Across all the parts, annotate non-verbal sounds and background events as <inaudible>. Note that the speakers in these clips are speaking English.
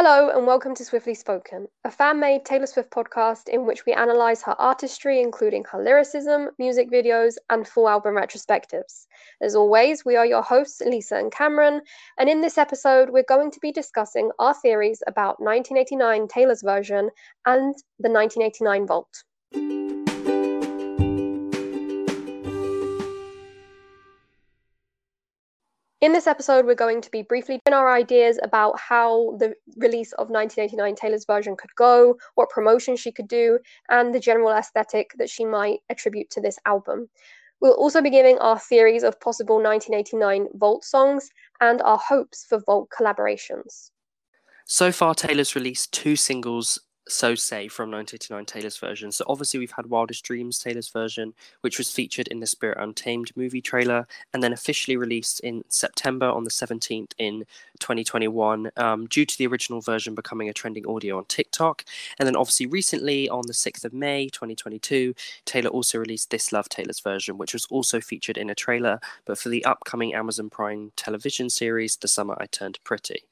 Hello, and welcome to Swiftly Spoken, a fan made Taylor Swift podcast in which we analyse her artistry, including her lyricism, music videos, and full album retrospectives. As always, we are your hosts, Lisa and Cameron, and in this episode, we're going to be discussing our theories about 1989 Taylor's version and the 1989 Vault. In this episode, we're going to be briefly in our ideas about how the release of 1989 Taylor's version could go, what promotion she could do, and the general aesthetic that she might attribute to this album. We'll also be giving our theories of possible 1989 Vault songs and our hopes for Vault collaborations. So far, Taylor's released two singles so Say from 1989 Taylor's version. So obviously we've had Wildest Dreams Taylor's version, which was featured in the Spirit Untamed movie trailer, and then officially released in September on the 17th in 2021, um, due to the original version becoming a trending audio on TikTok. And then obviously recently on the 6th of May 2022, Taylor also released This Love Taylor's version, which was also featured in a trailer, but for the upcoming Amazon Prime television series, The Summer I Turned Pretty.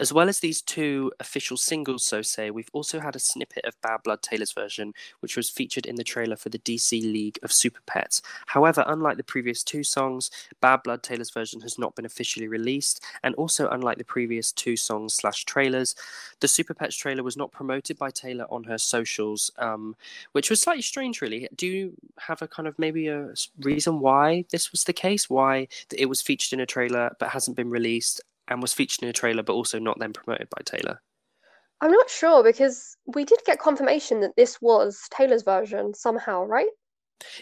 As well as these two official singles, so say, we've also had a snippet of Bad Blood Taylor's version, which was featured in the trailer for the DC League of Super Pets. However, unlike the previous two songs, Bad Blood Taylor's version has not been officially released, and also unlike the previous two songs slash trailers, the Super Pets trailer was not promoted by Taylor on her socials, um, which was slightly strange, really. Do you have a kind of maybe a reason why this was the case? Why it was featured in a trailer but hasn't been released? And was featured in a trailer, but also not then promoted by Taylor? I'm not sure because we did get confirmation that this was Taylor's version somehow, right?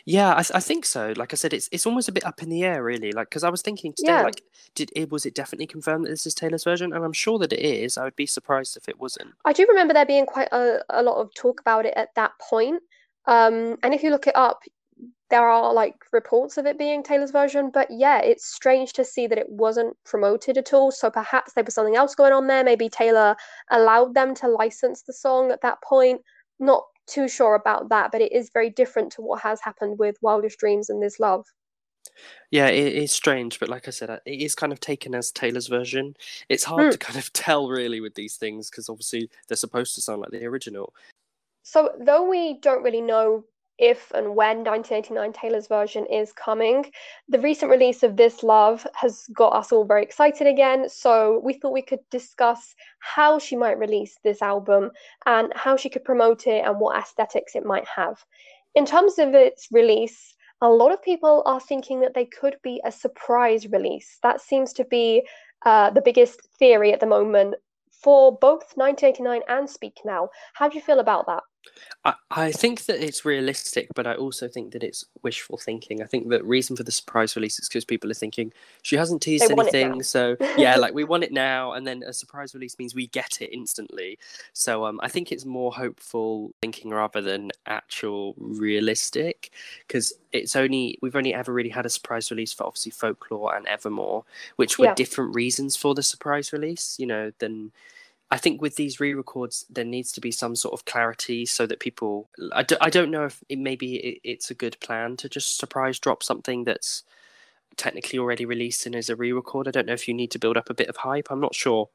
Yeah, I, I think so. Like I said, it's it's almost a bit up in the air, really. Like because I was thinking today, yeah. like, did it was it definitely confirmed that this is Taylor's version? And I'm sure that it is. I would be surprised if it wasn't. I do remember there being quite a, a lot of talk about it at that point. Um, and if you look it up, there are like reports of it being Taylor's version, but yeah, it's strange to see that it wasn't promoted at all. So perhaps there was something else going on there. Maybe Taylor allowed them to license the song at that point. Not too sure about that, but it is very different to what has happened with Wildest Dreams and This Love. Yeah, it is strange, but like I said, it is kind of taken as Taylor's version. It's hard mm. to kind of <laughs> tell really with these things because obviously they're supposed to sound like the original. So, though we don't really know if and when 1989 Taylor's version is coming. The recent release of This Love has got us all very excited again, so we thought we could discuss how she might release this album and how she could promote it and what aesthetics it might have. In terms of its release, a lot of people are thinking that they could be a surprise release. That seems to be uh, the biggest theory at the moment for both 1989 and Speak Now. How do you feel about that? I, I think that it's realistic, but I also think that it's wishful thinking. I think the reason for the surprise release is because people are thinking she hasn't teased anything, so <laughs> yeah, like we want it now, and then a surprise release means we get it instantly. So um, I think it's more hopeful thinking rather than actual realistic, because it's only we've only ever really had a surprise release for obviously folklore and Evermore, which were yeah. different reasons for the surprise release, you know, than I think with these re-records, there needs to be some sort of clarity so that people. I d- I don't know if it maybe it, it's a good plan to just surprise drop something that's technically already released and is a re-record. I don't know if you need to build up a bit of hype. I'm not sure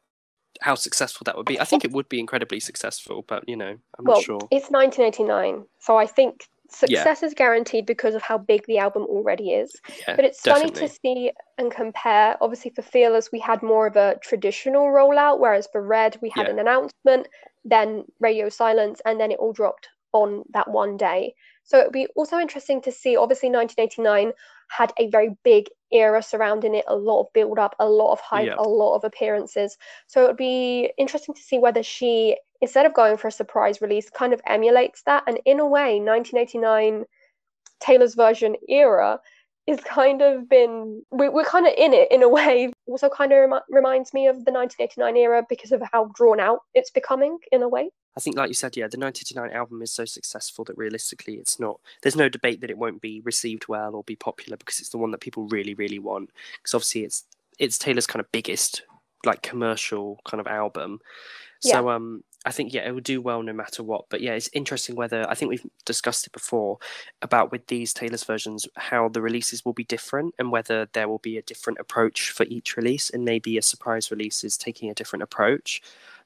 how successful that would be. I think it would be incredibly successful, but you know, I'm well, not sure. It's 1989, so I think success yeah. is guaranteed because of how big the album already is. Yeah, but it's definitely. funny to see and compare. Obviously, for Fearless, we had more of a traditional rollout, whereas for Red, we had yeah. an announcement, then radio silence, and then it all dropped on that one day. So it'd be also interesting to see. Obviously, 1989 had a very big era surrounding it, a lot of build up, a lot of hype, a lot of appearances. So it would be interesting to see whether she instead of going for a surprise release, kind of emulates that. And in a way, 1989 Taylor's version era is kind of been we, we're kind of in it in a way also kind of rem- reminds me of the 1989 era because of how drawn out it's becoming in a way i think like you said yeah the 1989 album is so successful that realistically it's not there's no debate that it won't be received well or be popular because it's the one that people really really want because obviously it's it's taylor's kind of biggest like commercial kind of album yeah. so um I think yeah, it will do well no matter what. But yeah, it's interesting whether I think we've discussed it before about with these Taylor's versions how the releases will be different and whether there will be a different approach for each release and maybe a surprise release is taking a different approach.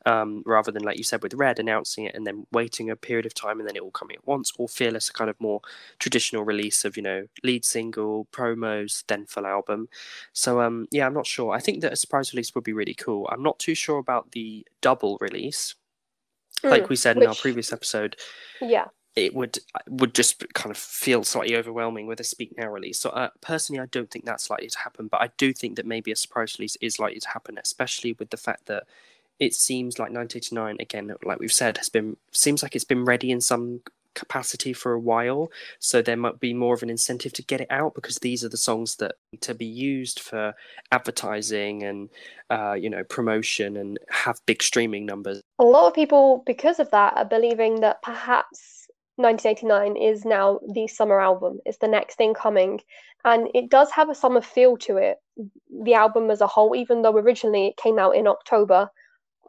um, rather than like you said with Red announcing it and then waiting a period of time and then it all coming at once, or Fearless, a kind of more traditional release of you know lead single, promos, then full album. So um, yeah, I'm not sure. I think that a surprise release would be really cool. I'm not too sure about the double release. Mm, like we said which, in our previous episode, yeah, it would would just kind of feel slightly overwhelming with a Speak Now release. So uh, personally, I don't think that's likely to happen. But I do think that maybe a surprise release is likely to happen, especially with the fact that it seems like 1989 again, like we've said, has been seems like it's been ready in some capacity for a while. So there might be more of an incentive to get it out because these are the songs that to be used for advertising and uh, you know promotion and have big streaming numbers. A lot of people, because of that, are believing that perhaps 1989 is now the summer album. It's the next thing coming. And it does have a summer feel to it, the album as a whole, even though originally it came out in October.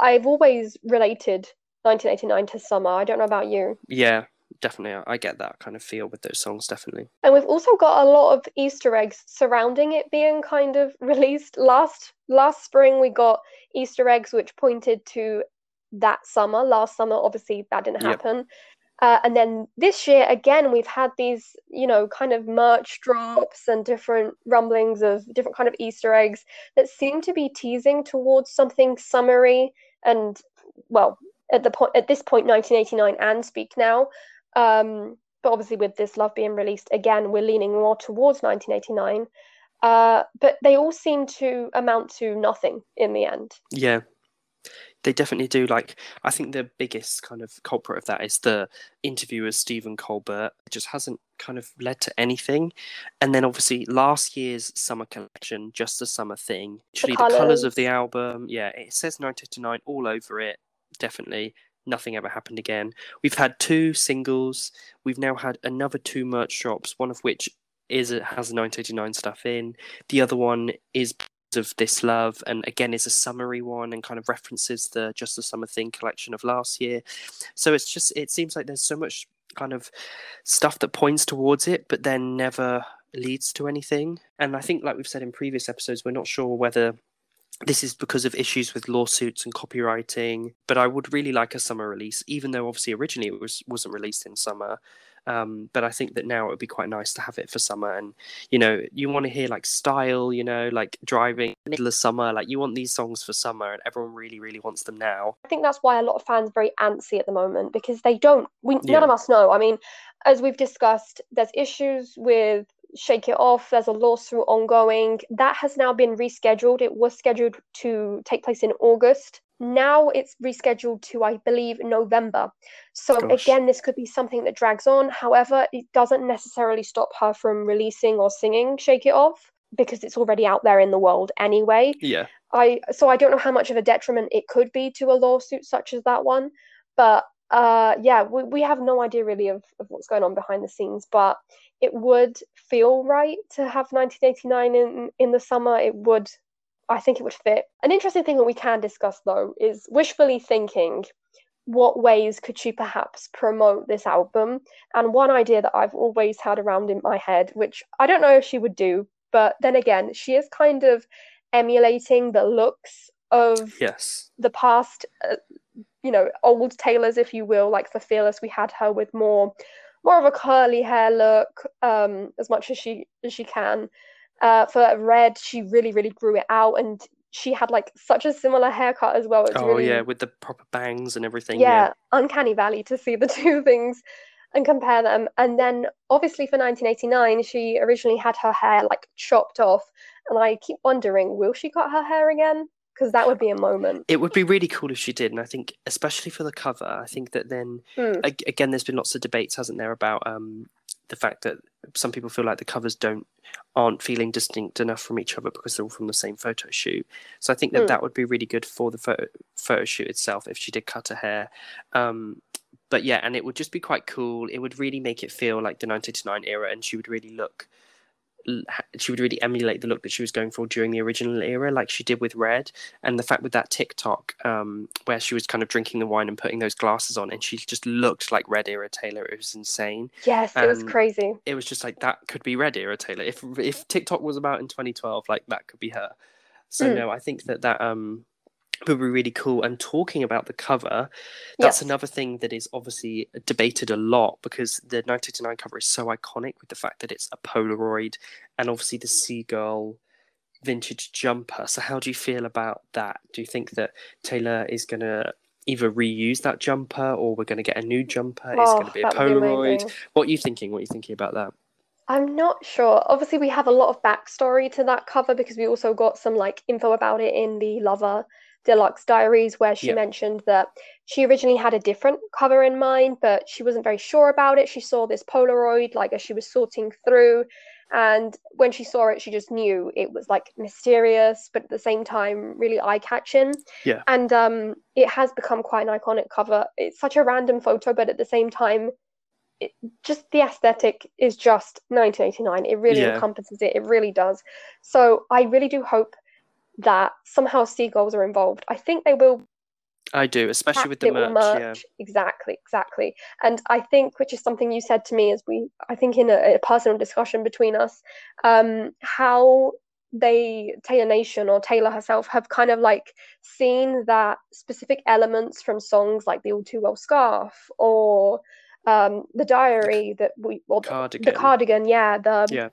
I've always related 1989 to summer. I don't know about you. Yeah, definitely. I get that kind of feel with those songs, definitely. And we've also got a lot of Easter eggs surrounding it being kind of <laughs> released. Last last spring we got Easter eggs which pointed to that summer. Last summer, obviously, that didn't happen. Yep. Uh, and then this year, again, we've had these, you know, kind of merch drops and different rumblings of different kind of Easter eggs that seem to be teasing towards something summery and, well, at the point at this point, 1989 and Speak Now. Um, but obviously, with this Love being released again, we're leaning more towards 1989. Uh, but they all seem to amount to nothing in the end. Yeah, they definitely do. Like, I think the biggest kind of culprit of that is the interview with Stephen Colbert. It just hasn't kind of led to anything. And then obviously last year's summer collection, just a summer thing. Actually, the, the colours of the album, yeah, it says 1989 all over it. Definitely. Nothing ever happened again. We've had two singles. We've now had another two merch drops, one of which is has 1989 stuff in. The other one is of this love and again is a summary one and kind of references the just the summer thing collection of last year so it's just it seems like there's so much kind of stuff that points towards it but then never leads to anything and i think like we've said in previous episodes we're not sure whether this is because of issues with lawsuits and copywriting but i would really like a summer release even though obviously originally it was wasn't released in summer um, but I think that now it would be quite nice to have it for summer. And you know, you want to hear like style, you know, like driving middle of summer. Like you want these songs for summer, and everyone really, really wants them now. I think that's why a lot of fans are very antsy at the moment because they don't. We none of us know. I mean, as we've discussed, there's issues with Shake It Off. There's a lawsuit ongoing. That has now been rescheduled. It was scheduled to take place in August now it's rescheduled to i believe november so Gosh. again this could be something that drags on however it doesn't necessarily stop her from releasing or singing shake it off because it's already out there in the world anyway yeah i so i don't know how much of a detriment it could be to a lawsuit such as that one but uh yeah we, we have no idea really of, of what's going on behind the scenes but it would feel right to have 1989 in in the summer it would I think it would fit. An interesting thing that we can discuss though is wishfully thinking what ways could she perhaps promote this album? And one idea that I've always had around in my head, which I don't know if she would do, but then again, she is kind of emulating the looks of yes the past, uh, you know, old tailors, if you will. Like for Fearless, we had her with more more of a curly hair look, um, as much as she as she can. Uh, for Red, she really, really grew it out, and she had like such a similar haircut as well. It's oh really, yeah, with the proper bangs and everything. Yeah, yeah, uncanny valley to see the <laughs> two things and compare them. And then obviously for 1989, she originally had her hair like chopped off, and I keep wondering, will she cut her hair again? Because that would be a moment. It would be really cool if she did, and I think especially for the cover, I think that then mm. again, there's been lots of debates, hasn't there, about um, the fact that some people feel like the covers don't aren't feeling distinct enough from each other because they're all from the same photo shoot. So I think that mm. that would be really good for the photo, photo shoot itself if she did cut her hair. Um, but yeah, and it would just be quite cool. It would really make it feel like the 1989 era, and she would really look she would really emulate the look that she was going for during the original era, like she did with Red. And the fact with that TikTok, um, where she was kind of drinking the wine and putting those glasses on, and she just looked like Red era Taylor. It was insane. Yes, and it was crazy. It was just like that could be Red era Taylor. If if TikTok was about in 2012, like that could be her. So mm. no, I think that that um would be really cool. And talking about the cover, that's yes. another thing that is obviously debated a lot because the 1989 cover is so iconic with the fact that it's a Polaroid and obviously the seagull vintage jumper. So, how do you feel about that? Do you think that Taylor is going to either reuse that jumper or we're going to get a new jumper? Oh, it's going to be a Polaroid. Be what are you thinking? What are you thinking about that? I'm not sure. Obviously, we have a lot of backstory to that cover because we also got some like info about it in the Lover Deluxe Diaries, where she mentioned that she originally had a different cover in mind, but she wasn't very sure about it. She saw this Polaroid like as she was sorting through, and when she saw it, she just knew it was like mysterious, but at the same time really eye catching. Yeah. And um, it has become quite an iconic cover. It's such a random photo, but at the same time, it, just the aesthetic is just 1989. It really yeah. encompasses it. It really does. So I really do hope that somehow seagulls are involved. I think they will. I do, especially with the merch, merch. Yeah. Exactly, exactly. And I think, which is something you said to me as we, I think, in a, a personal discussion between us, um, how they Taylor Nation or Taylor herself have kind of like seen that specific elements from songs like the All Too Well scarf or um, the diary that we well, cardigan. the cardigan, yeah, the yeah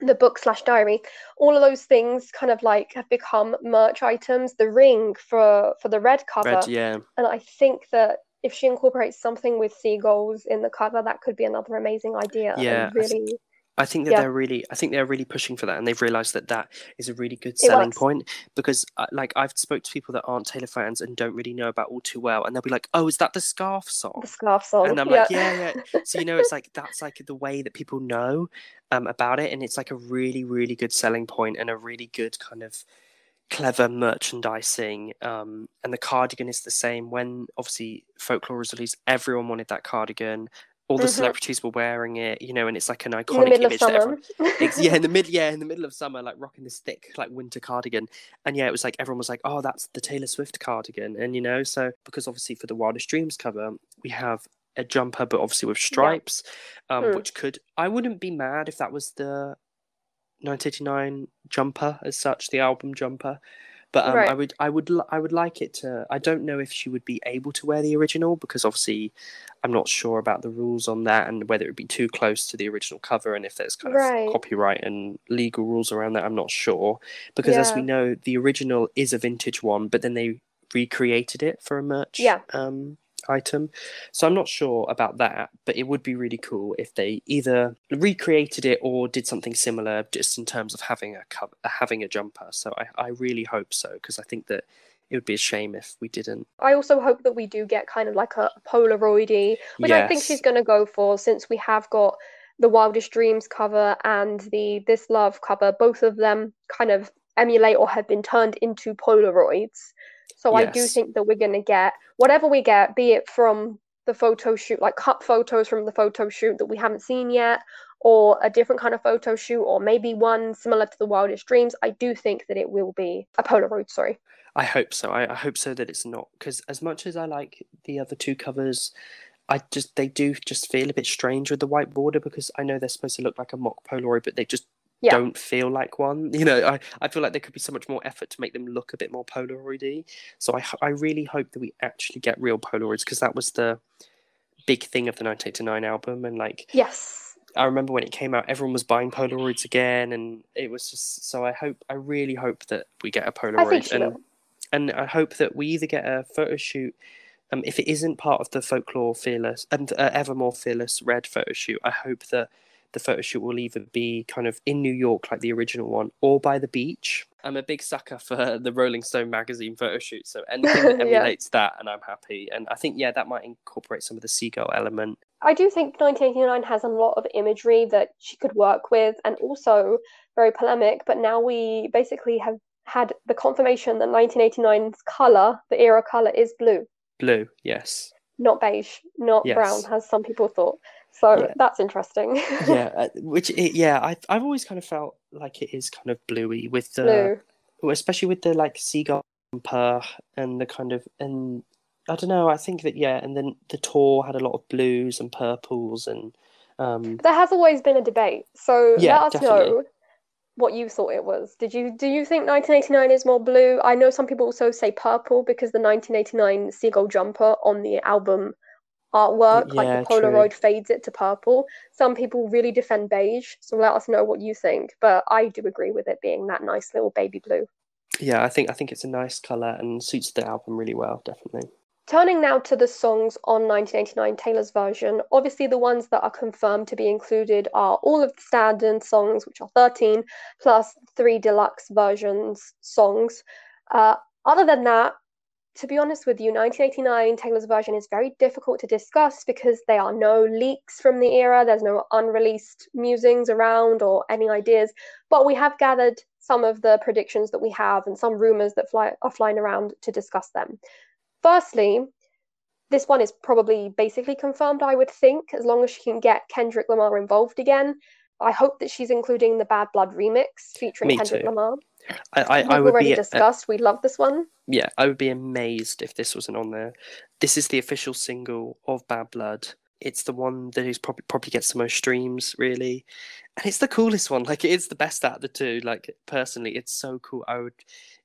the book slash diary all of those things kind of like have become merch items. The ring for for the red cover. Red, yeah. And i think that if she incorporates something with seagulls in the cover that could be another amazing idea. Yeah. Really I think that yeah. they're really, I think they're really pushing for that, and they've realised that that is a really good selling point. Because, uh, like, I've spoke to people that aren't Taylor fans and don't really know about All Too Well, and they'll be like, "Oh, is that the Scarf song?" The Scarf song, and I'm yeah. like, "Yeah, yeah." So you know, it's like that's like the way that people know um, about it, and it's like a really, really good selling point and a really good kind of clever merchandising. Um, and the cardigan is the same. When obviously folklore was released, everyone wanted that cardigan all the mm-hmm. celebrities were wearing it, you know, and it's like an iconic image that everyone, yeah, in the <laughs> mid, yeah, in the middle of summer, like rocking this thick, like winter cardigan, and yeah, it was like everyone was like, oh, that's the Taylor Swift cardigan, and you know, so because obviously for the Wildest Dreams cover, we have a jumper, but obviously with stripes, yeah. um, mm. which could, I wouldn't be mad if that was the 1989 jumper as such, the album jumper. But um, right. I would, I would, I would like it to. I don't know if she would be able to wear the original because obviously, I'm not sure about the rules on that and whether it would be too close to the original cover and if there's kind right. of copyright and legal rules around that. I'm not sure because yeah. as we know, the original is a vintage one, but then they recreated it for a merch yeah. um, item. So I'm not sure about that, but it would be really cool if they either recreated it or did something similar, just in terms of having a cover, having a jumper. So I, I really hope so because I think that it would be a shame if we didn't. I also hope that we do get kind of like a Polaroidy, which yes. I think she's going to go for since we have got the Wildest Dreams cover and the This Love cover. Both of them kind of emulate or have been turned into Polaroids. So yes. I do think that we're going to get whatever we get, be it from the photo shoot, like cut photos from the photo shoot that we haven't seen yet, or a different kind of photo shoot, or maybe one similar to the Wildest Dreams. I do think that it will be a Polaroid. Sorry. I hope so. I, I hope so that it's not because as much as I like the other two covers, I just they do just feel a bit strange with the white border because I know they're supposed to look like a mock Polaroid, but they just yeah. don't feel like one. You know, I, I feel like there could be so much more effort to make them look a bit more Polaroidy. So I I really hope that we actually get real Polaroids because that was the big thing of the 1989 album and like yes. I remember when it came out, everyone was buying Polaroids again, and it was just so. I hope, I really hope that we get a Polaroid, and and I hope that we either get a photo shoot. Um, if it isn't part of the folklore fearless and uh, evermore fearless red photo shoot, I hope that the photo shoot will either be kind of in New York, like the original one, or by the beach. I'm a big sucker for <laughs> the Rolling Stone magazine photo shoot, so <laughs> anything that emulates yeah. that, and I'm happy. And I think, yeah, that might incorporate some of the seagull element. I do think 1989 has a lot of imagery that she could work with, and also very polemic. But now we basically have had the confirmation that 1989's color, the era color, is blue. Blue, yes. Not beige, not yes. brown, as some people thought. So yeah. that's interesting. <laughs> yeah, uh, which yeah, I I've always kind of felt like it is kind of bluey with the, Blue. especially with the like seagull jumper and the kind of and I don't know. I think that yeah, and then the tour had a lot of blues and purples and. Um, there has always been a debate, so yeah, let us definitely. know what you thought it was. Did you do you think 1989 is more blue? I know some people also say purple because the 1989 seagull jumper on the album artwork, yeah, like the Polaroid true. fades it to purple. Some people really defend beige, so let us know what you think. But I do agree with it being that nice little baby blue. Yeah, I think I think it's a nice color and suits the album really well, definitely. Turning now to the songs on 1989 Taylor's version, obviously the ones that are confirmed to be included are all of the standard songs, which are 13, plus three deluxe versions songs. Uh, other than that, to be honest with you, 1989 Taylor's version is very difficult to discuss because there are no leaks from the era, there's no unreleased musings around or any ideas. But we have gathered some of the predictions that we have and some rumors that fly, are flying around to discuss them. Firstly, this one is probably basically confirmed, I would think, as long as she can get Kendrick Lamar involved again. I hope that she's including the Bad Blood remix featuring Me Kendrick too. Lamar. I, I, I would already be discussed. Uh, we love this one. Yeah, I would be amazed if this wasn't on there. This is the official single of Bad Blood. It's the one that is probably probably gets the most streams, really, and it's the coolest one. Like it is the best out of the two. Like personally, it's so cool. I would.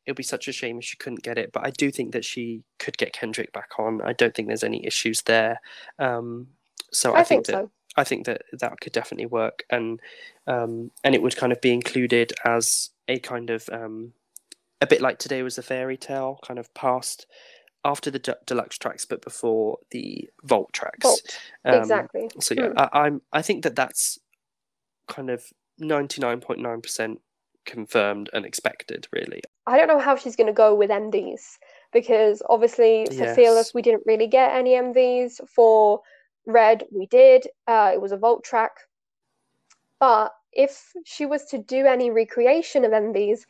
It would be such a shame if she couldn't get it, but I do think that she could get Kendrick back on. I don't think there's any issues there. Um, so I, I think, think, that so. I think that that could definitely work, and um, and it would kind of be included as a kind of um, a bit like today was a fairy tale, kind of past after the de- deluxe tracks, but before the vault tracks. Vault. Um, exactly. So yeah, hmm. I, I'm I think that that's kind of ninety nine point nine percent confirmed and expected. Really. I don't know how she's going to go with MVs because obviously for yes. Fearless we didn't really get any MVs. For Red we did. Uh, it was a vault track, but if she was to do any recreation of MVs,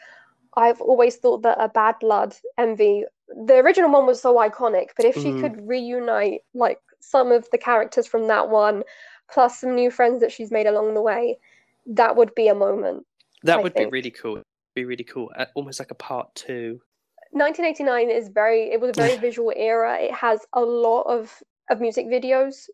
I've always thought that a Bad Blood MV, the original one was so iconic, but if she mm. could reunite like some of the characters from that one, plus some new friends that she's made along the way, that would be a moment. That I would think. be really cool. Be really cool. Uh, almost like a part two. 1989 is very. It was a very visual era. It has a lot of of music videos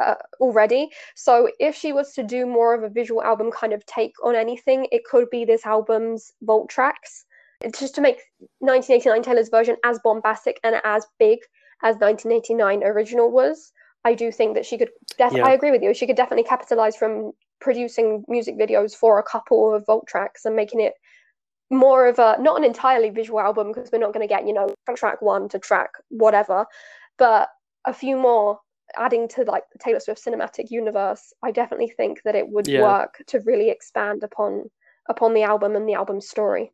uh, already. So if she was to do more of a visual album kind of take on anything, it could be this album's vault tracks. It's just to make 1989 Taylor's version as bombastic and as big as 1989 original was. I do think that she could. Def- yeah. I agree with you. She could definitely capitalize from producing music videos for a couple of vault tracks and making it more of a not an entirely visual album because we're not going to get you know track one to track whatever, but a few more adding to like the Taylor Swift cinematic universe, I definitely think that it would yeah. work to really expand upon upon the album and the album's story.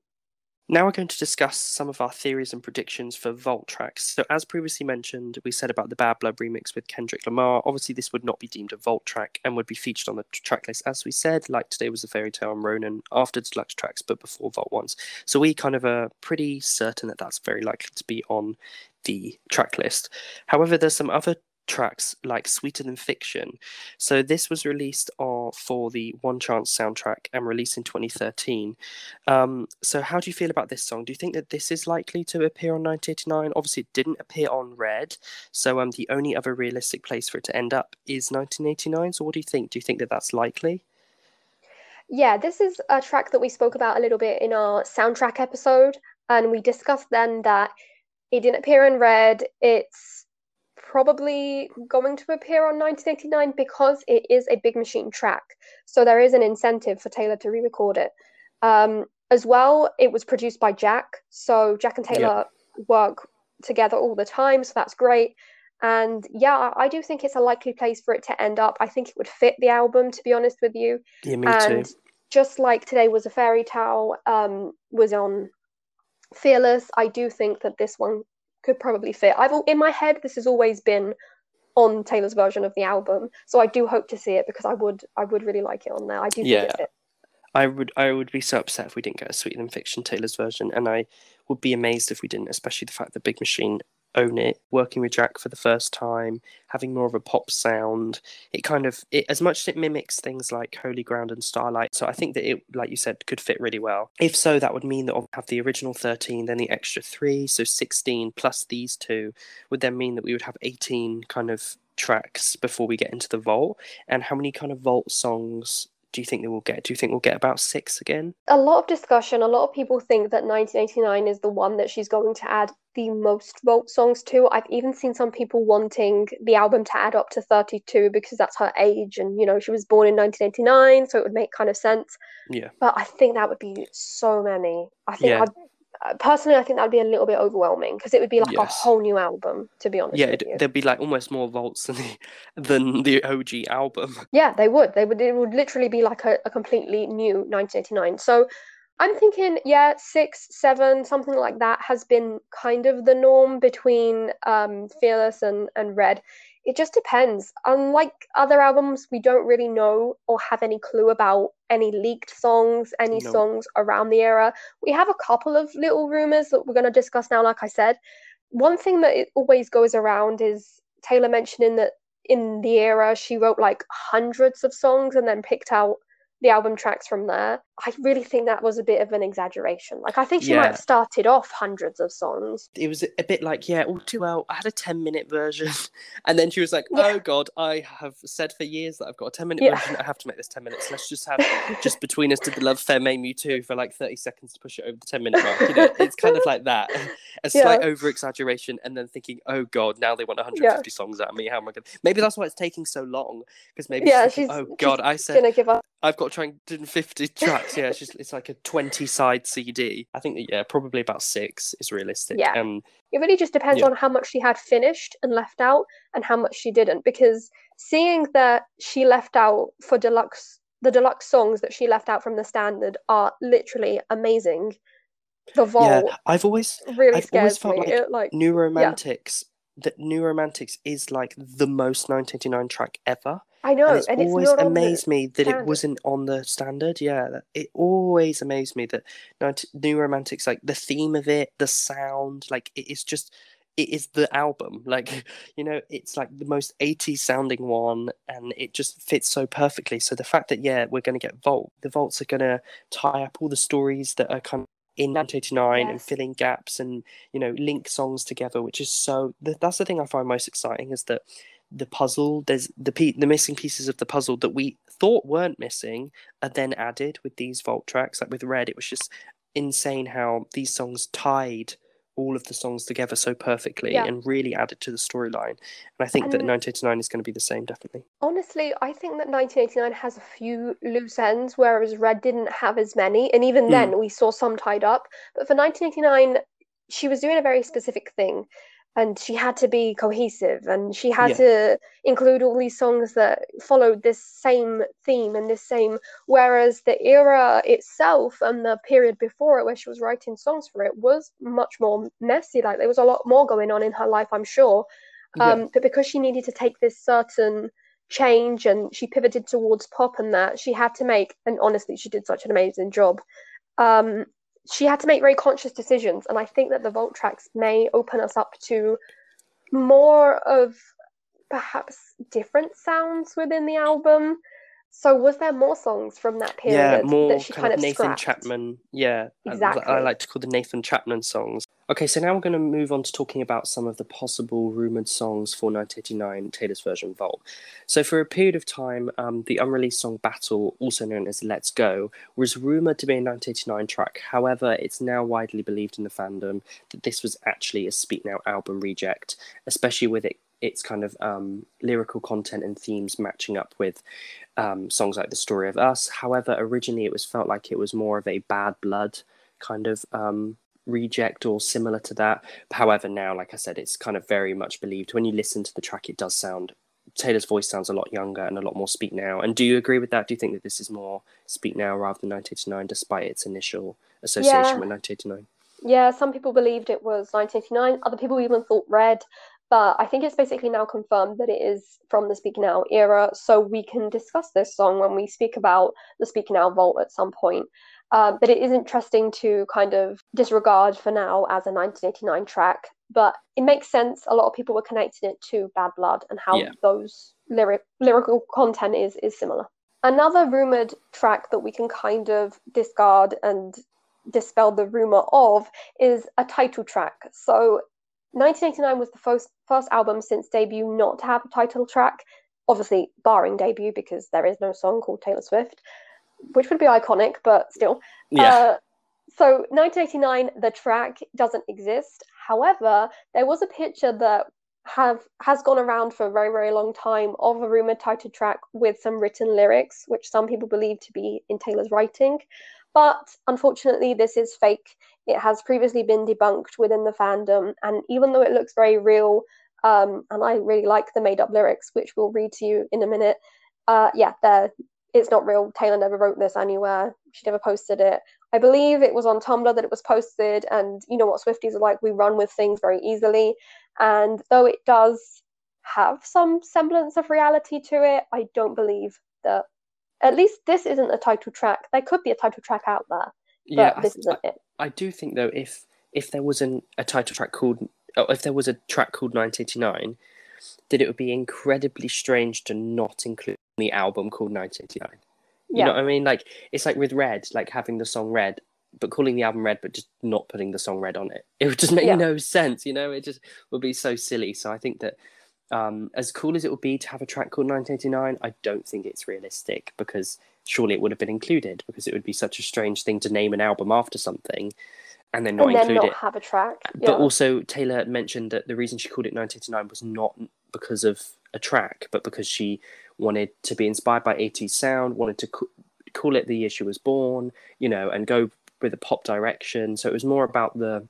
Now we're going to discuss some of our theories and predictions for Vault tracks. So, as previously mentioned, we said about the Bad Blood remix with Kendrick Lamar. Obviously, this would not be deemed a Vault track and would be featured on the track list, as we said, like Today Was a Fairy Tale and Ronan after deluxe tracks, but before Vault ones. So, we kind of are pretty certain that that's very likely to be on the track list. However, there's some other tracks like Sweeter Than Fiction. So this was released uh, for the One Chance soundtrack and released in 2013. Um, so how do you feel about this song? Do you think that this is likely to appear on 1989? Obviously, it didn't appear on Red, so um, the only other realistic place for it to end up is 1989. So what do you think? Do you think that that's likely? Yeah, this is a track that we spoke about a little bit in our soundtrack episode, and we discussed then that it didn't appear in Red. It's probably going to appear on 1989 because it is a big machine track. So there is an incentive for Taylor to re record it. Um, as well, it was produced by Jack. So Jack and Taylor work together all the time. So that's great. And yeah, I do think it's a likely place for it to end up. I think it would fit the album, to be honest with you. Yeah, me and too. just like today was a fairy tale, um, was on Fearless. I do think that this one could probably fit. I've in my head this has always been on Taylor's version of the album, so I do hope to see it because I would I would really like it on there. I do yeah. I would I would be so upset if we didn't get a Sweeter Than Fiction Taylor's version, and I would be amazed if we didn't, especially the fact that Big Machine own it, working with Jack for the first time, having more of a pop sound. It kind of, it, as much as it mimics things like Holy Ground and Starlight, so I think that it, like you said, could fit really well. If so, that would mean that I'll have the original 13, then the extra three, so 16 plus these two would then mean that we would have 18 kind of tracks before we get into the vault. And how many kind of vault songs do you think they will get? Do you think we'll get about six again? A lot of discussion. A lot of people think that 1989 is the one that she's going to add the most vault songs to. I've even seen some people wanting the album to add up to 32 because that's her age, and you know she was born in 1989, so it would make kind of sense. Yeah. But I think that would be so many. I think yeah. I'd personally, I think that would be a little bit overwhelming because it would be like yes. a whole new album. To be honest, yeah, it, there'd be like almost more vaults than the than the OG album. <laughs> Yeah, they would. They would. It would literally be like a, a completely new 1989. So I'm thinking, yeah, six, seven, something like that has been kind of the norm between um, Fearless and and Red it just depends. Unlike other albums, we don't really know or have any clue about any leaked songs, any no. songs around the era. We have a couple of little rumors that we're going to discuss now, like I said. One thing that it always goes around is Taylor mentioning that in the era she wrote like hundreds of songs and then picked out the album tracks from there. I really think that was a bit of an exaggeration. Like I think she yeah. might have started off hundreds of songs. It was a bit like, yeah, all too well. I had a ten minute version, <laughs> and then she was like, "Oh yeah. God, I have said for years that I've got a ten minute yeah. version. I have to make this ten minutes. Let's just have just between us did the love fair May too for like thirty seconds to push it over the ten minute mark. You know, it's kind of like that, <laughs> a slight over exaggeration, and then thinking, "Oh God, now they want 150 songs out of me. How am I going?" To? Maybe that's why it's taking so long because maybe yeah, she's, thinking, "Oh God, I said." I've got to try and do 50 tracks. Yeah, it's just it's like a 20 side CD. I think that yeah, probably about six is realistic. Yeah. Um, it really just depends yeah. on how much she had finished and left out and how much she didn't. Because seeing that she left out for deluxe the deluxe songs that she left out from the standard are literally amazing. The vault. Yeah, I've always really I've always felt like, it, like New Romantics yeah. that New Romantics is like the most 1989 track ever. I know, and it's and always it's amazed me that standard. it wasn't on the standard. Yeah, it always amazed me that New Romantics, like the theme of it, the sound, like it is just it is the album. <laughs> Like, you know, it's like the most 80s sounding one and it just fits so perfectly. So the fact that, yeah, we're going to get Vault, the Vaults are going to tie up all the stories that are kind of in 1989 yes. and filling gaps and, you know, link songs together, which is so, that's the thing I find most exciting is that the puzzle there's the the missing pieces of the puzzle that we thought weren't missing are then added with these vault tracks. Like with red it was just insane how these songs tied all of the songs together so perfectly yeah. and really added to the storyline. And i think and that 1989 is going to be the same definitely. Honestly i think that 1989 has a few loose ends whereas red didn't have as many. And even mm. then we saw some tied up. But for 1989 she was doing a very specific thing and she had to be cohesive and she had yeah. to include all these songs that followed this same theme and this same whereas the era itself and the period before it where she was writing songs for it was much more messy like there was a lot more going on in her life i'm sure um, yeah. but because she needed to take this certain change and she pivoted towards pop and that she had to make and honestly she did such an amazing job um, she had to make very conscious decisions, and I think that the vault tracks may open us up to more of perhaps different sounds within the album. So was there more songs from that period? Yeah, more that she kind, kind of, Nathan scrapped? Chapman. Yeah, exactly. I, I, like to call the Nathan Chapman songs. Okay, so now we're going to move on to talking about some of the possible rumored songs for 1989 Taylor's version Vault. So for a period of time, um, the unreleased song Battle, also known as Let's Go, was rumored to be a 1989 track. However, it's now widely believed in the fandom that this was actually a Speak Now album reject, especially with it its kind of um, lyrical content and themes matching up with um, songs like The Story of Us. However, originally it was felt like it was more of a bad blood kind of um, reject or similar to that. However, now, like I said, it's kind of very much believed. When you listen to the track, it does sound Taylor's voice sounds a lot younger and a lot more Speak Now. And do you agree with that? Do you think that this is more Speak Now rather than 1989, despite its initial association yeah. with 1989? Yeah, some people believed it was 1989. Other people even thought Red. But I think it's basically now confirmed that it is from the Speak Now era, so we can discuss this song when we speak about the Speak Now Vault at some point. Uh, but it is interesting to kind of disregard for now as a 1989 track. But it makes sense. A lot of people were connecting it to Bad Blood and how yeah. those lyric lyrical content is is similar. Another rumored track that we can kind of discard and dispel the rumor of is a title track. So 1989 was the first first album since debut not to have a title track, obviously barring debut because there is no song called Taylor Swift. Which would be iconic, but still. Yeah. Uh, so 1989, the track doesn't exist. However, there was a picture that have has gone around for a very very long time of a rumored title track with some written lyrics, which some people believe to be in Taylor's writing. But unfortunately, this is fake. It has previously been debunked within the fandom, and even though it looks very real, um, and I really like the made up lyrics, which we'll read to you in a minute. Uh, yeah, they're it's not real. Taylor never wrote this anywhere. She never posted it. I believe it was on Tumblr that it was posted, and you know what Swifties are like. We run with things very easily, and though it does have some semblance of reality to it, I don't believe that. At least this isn't a title track. There could be a title track out there, but yeah, this I, isn't I. I do think though, if if there was an, a title track called, oh, if there was a track called 1989, that it would be incredibly strange to not include the album called 1989. You yeah. know what I mean? Like it's like with Red, like having the song Red, but calling the album Red, but just not putting the song Red on it. It would just make yeah. no sense. You know, it just would be so silly. So I think that um, as cool as it would be to have a track called 1989, I don't think it's realistic because surely it would have been included because it would be such a strange thing to name an album after something and then not and then include not it. have a track. Yeah. But also, Taylor mentioned that the reason she called it 1989 was not because of a track, but because she wanted to be inspired by 80s sound, wanted to call it the year she was born, you know, and go with a pop direction. So it was more about the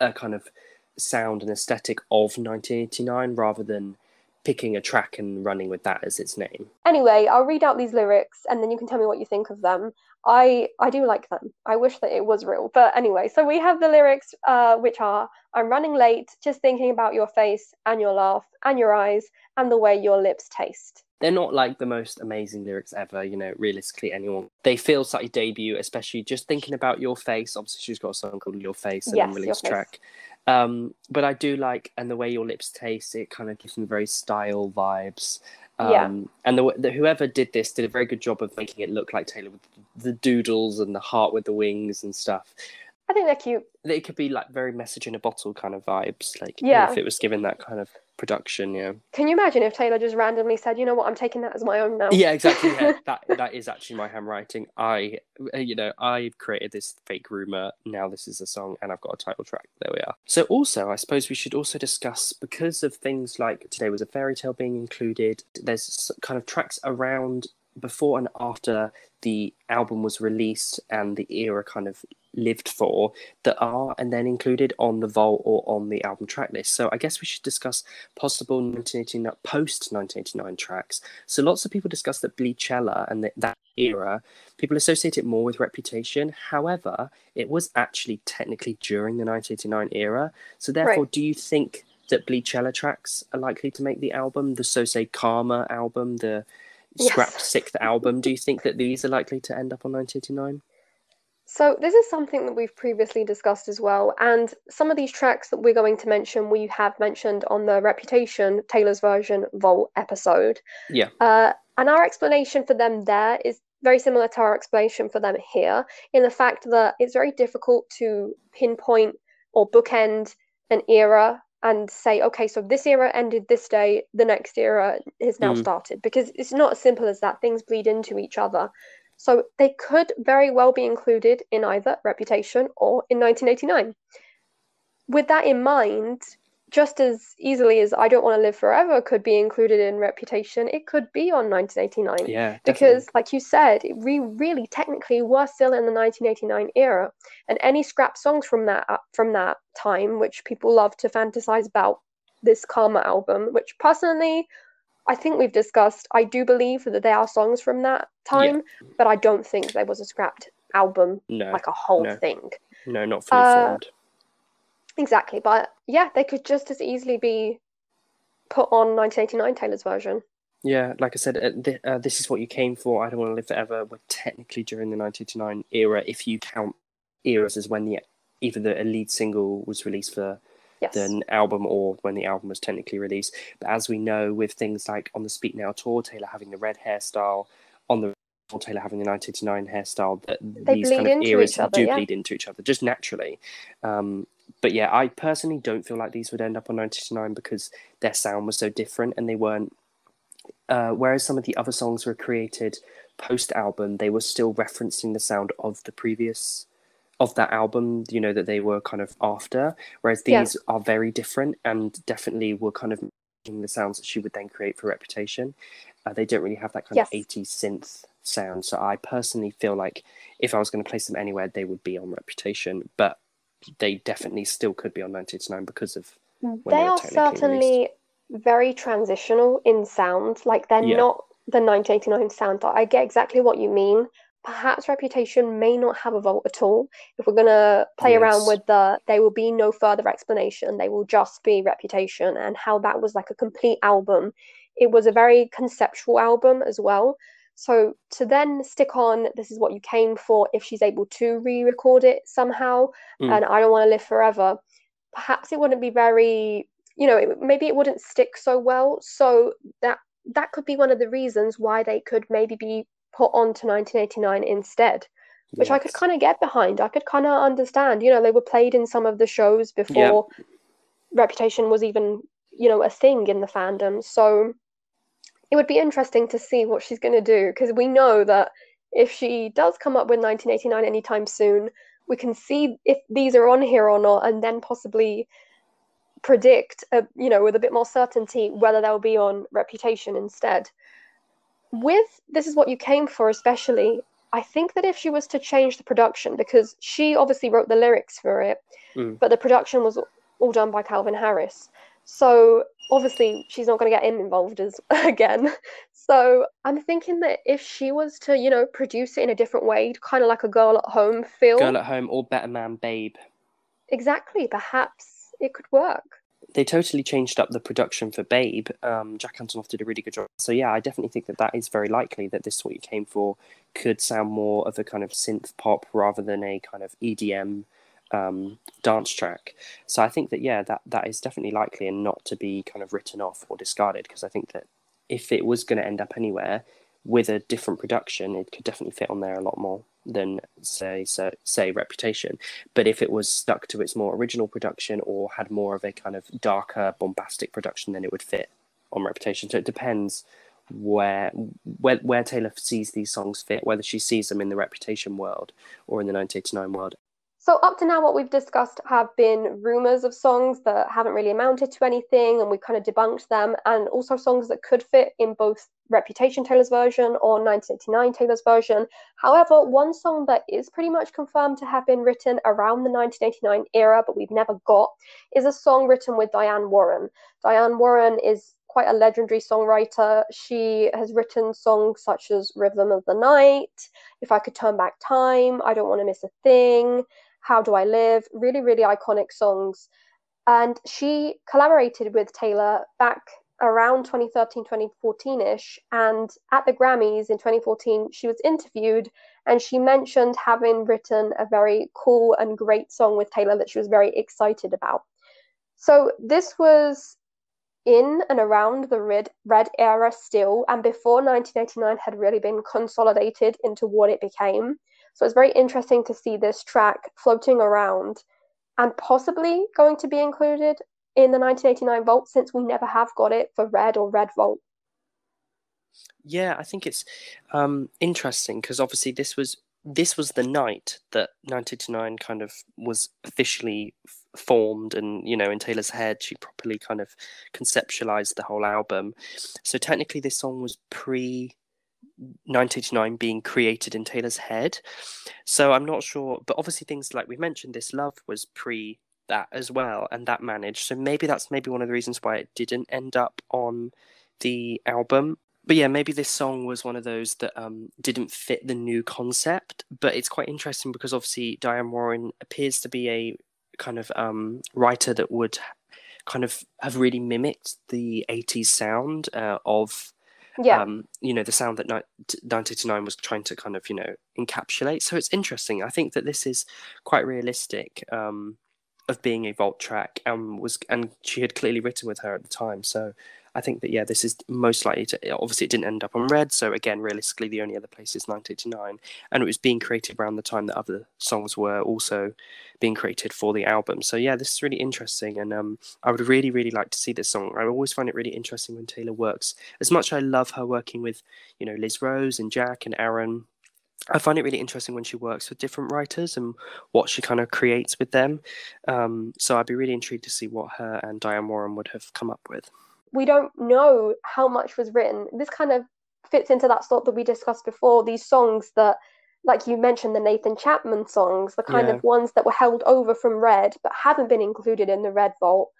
uh, kind of sound and aesthetic of 1989 rather than picking a track and running with that as its name. Anyway, I'll read out these lyrics and then you can tell me what you think of them. I I do like them. I wish that it was real. But anyway, so we have the lyrics uh, which are I'm running late just thinking about your face and your laugh and your eyes and the way your lips taste. They're not like the most amazing lyrics ever, you know, realistically anyone. They feel slightly debut, especially just thinking about your face. Obviously she's got a song called Your Face, an yes, unreleased track. Um, but I do like and the way your lips taste. It kind of gives me very style vibes. Um, yeah. And the, the, whoever did this did a very good job of making it look like Taylor with the doodles and the heart with the wings and stuff. I think they're cute. It could be like very message in a bottle kind of vibes, like yeah. if it was given that kind of production. Yeah. Can you imagine if Taylor just randomly said, "You know what? I'm taking that as my own now." Yeah, exactly. Yeah. <laughs> that that is actually my handwriting. I, you know, I've created this fake rumor. Now this is a song, and I've got a title track. There we are. So also, I suppose we should also discuss because of things like today was a fairy tale being included. There's kind of tracks around before and after the album was released and the era kind of lived for that are and then included on the vault or on the album track list. So I guess we should discuss possible 1989 post 1989 tracks. So lots of people discuss that Bleachella and the, that era, people associate it more with Reputation. However, it was actually technically during the 1989 era. So therefore, right. do you think that Bleachella tracks are likely to make the album, the So Say Karma album, the Scrapped yes. sixth album? Do you think that these are likely to end up on 1989? So, this is something that we've previously discussed as well. And some of these tracks that we're going to mention, we have mentioned on the Reputation Taylor's version Vault episode. Yeah. Uh, and our explanation for them there is very similar to our explanation for them here, in the fact that it's very difficult to pinpoint or bookend an era and say, okay, so this era ended this day, the next era has now mm. started, because it's not as simple as that. Things bleed into each other. So they could very well be included in either Reputation or in 1989. With that in mind, just as easily as I Don't Want to Live Forever could be included in Reputation, it could be on 1989. Yeah. Because, like you said, we really technically were still in the 1989 era, and any scrap songs from that uh, from that time, which people love to fantasize about, this Karma album, which personally I think we've discussed. I do believe that there are songs from that time, yeah. but I don't think there was a scrapped album, no, like a whole no. thing. No, not fully uh, formed. Exactly, but yeah, they could just as easily be put on 1989 Taylor's version. Yeah, like I said, uh, th- uh, this is what you came for. I don't want to live forever. We're technically during the 1989 era, if you count eras as when the either the lead single was released for yes. the album or when the album was technically released. But as we know, with things like on the Speak Now tour, Taylor having the red hairstyle, on the tour, Taylor having the 1989 hairstyle, that they these kind of eras other, do yeah. bleed into each other just naturally. Um, but yeah, I personally don't feel like these would end up on 1989 because their sound was so different and they weren't. Uh, whereas some of the other songs were created post album they were still referencing the sound of the previous of that album, you know, that they were kind of after. Whereas these are very different and definitely were kind of making the sounds that she would then create for Reputation. Uh, they don't really have that kind yes. of 80s synth sound. So I personally feel like if I was going to place them anywhere, they would be on Reputation. But they definitely still could be on 1989 because of they, they are certainly released. very transitional in sound. Like they're yeah. not the 1989 sound. I get exactly what you mean, perhaps reputation may not have a vault at all. If we're going to play yes. around with the there will be no further explanation. They will just be reputation. And how that was like a complete album it was a very conceptual album as well. So to then stick on this is what you came for if she's able to re-record it somehow mm. and i don't want to live forever perhaps it wouldn't be very you know it, maybe it wouldn't stick so well. So that that could be one of the reasons why they could maybe be put on to 1989 instead which yes. I could kind of get behind. I could kind of understand. You know, they were played in some of the shows before yep. Reputation was even, you know, a thing in the fandom. So it would be interesting to see what she's going to do because we know that if she does come up with 1989 anytime soon, we can see if these are on here or not, and then possibly predict, a, you know, with a bit more certainty whether they'll be on Reputation instead with this is what you came for especially i think that if she was to change the production because she obviously wrote the lyrics for it mm. but the production was all done by calvin harris. So obviously she's not going to get him involved as <laughs> again. So i'm thinking that if she was to you know produce it in a different way kind of like a girl at home feel girl at home or better man babe. Exactly perhaps it could work they totally changed up the production for Babe. Um, Jack Antonoff did a really good job. So yeah, I definitely think that that is very likely that this what you came for could sound more of a kind of synth pop rather than a kind of EDM um, dance track. So I think that yeah, that that is definitely likely and not to be kind of written off or discarded because I think that if it was going to end up anywhere with a different production, it could definitely fit on there a lot more than say so, say Reputation. But if it was stuck to its more original production or had more of a kind of darker, bombastic production, then it would fit on Reputation. So it depends where where where Taylor sees these songs fit, whether she sees them in the Reputation world or in the 1989 world. So up to now, what we've discussed have been rumors of songs that haven't really amounted to anything, and we've kind of debunked them, and also songs that could fit in both Reputation Taylor's version or 1989 Taylor's version. However, one song that is pretty much confirmed to have been written around the 1989 era, but we've never got, is a song written with Diane Warren. Diane Warren is quite a legendary songwriter. She has written songs such as Rhythm of the Night, If I Could Turn Back Time, I Don't Want to Miss a Thing. How Do I Live, really, really iconic songs. And she collaborated with Taylor back around 2013, 2014 ish. And at the Grammys in 2014, she was interviewed and she mentioned having written a very cool and great song with Taylor that she was very excited about. So this was in and around the red, red era still, and before 1989 had really been consolidated into what it became. So it's very interesting to see this track floating around and possibly going to be included in the 1989 Vault since we never have got it for Red or Red Vault. Yeah, I think it's um, interesting because obviously this was this was the night that 1989 kind of was officially formed and you know in taylor's head she properly kind of conceptualized the whole album so technically this song was pre 1989 being created in Taylor's head. So I'm not sure, but obviously things like we mentioned, this love was pre that as well, and that managed. So maybe that's maybe one of the reasons why it didn't end up on the album. But yeah, maybe this song was one of those that um, didn't fit the new concept. But it's quite interesting because obviously Diane Warren appears to be a kind of um, writer that would kind of have really mimicked the 80s sound uh, of yeah. Um, you know, the sound that 1989 was trying to kind of, you know, encapsulate. So it's interesting. I think that this is quite realistic. Um, of being a vault track and was and she had clearly written with her at the time so i think that yeah this is most likely to obviously it didn't end up on red so again realistically the only other place is 1989 and it was being created around the time that other songs were also being created for the album so yeah this is really interesting and um, i would really really like to see this song i always find it really interesting when taylor works as much i love her working with you know liz rose and jack and aaron I find it really interesting when she works with different writers and what she kind of creates with them. Um, so I'd be really intrigued to see what her and Diane Warren would have come up with. We don't know how much was written. This kind of fits into that sort that we discussed before. These songs that, like you mentioned, the Nathan Chapman songs, the kind yeah. of ones that were held over from Red but haven't been included in the Red Vault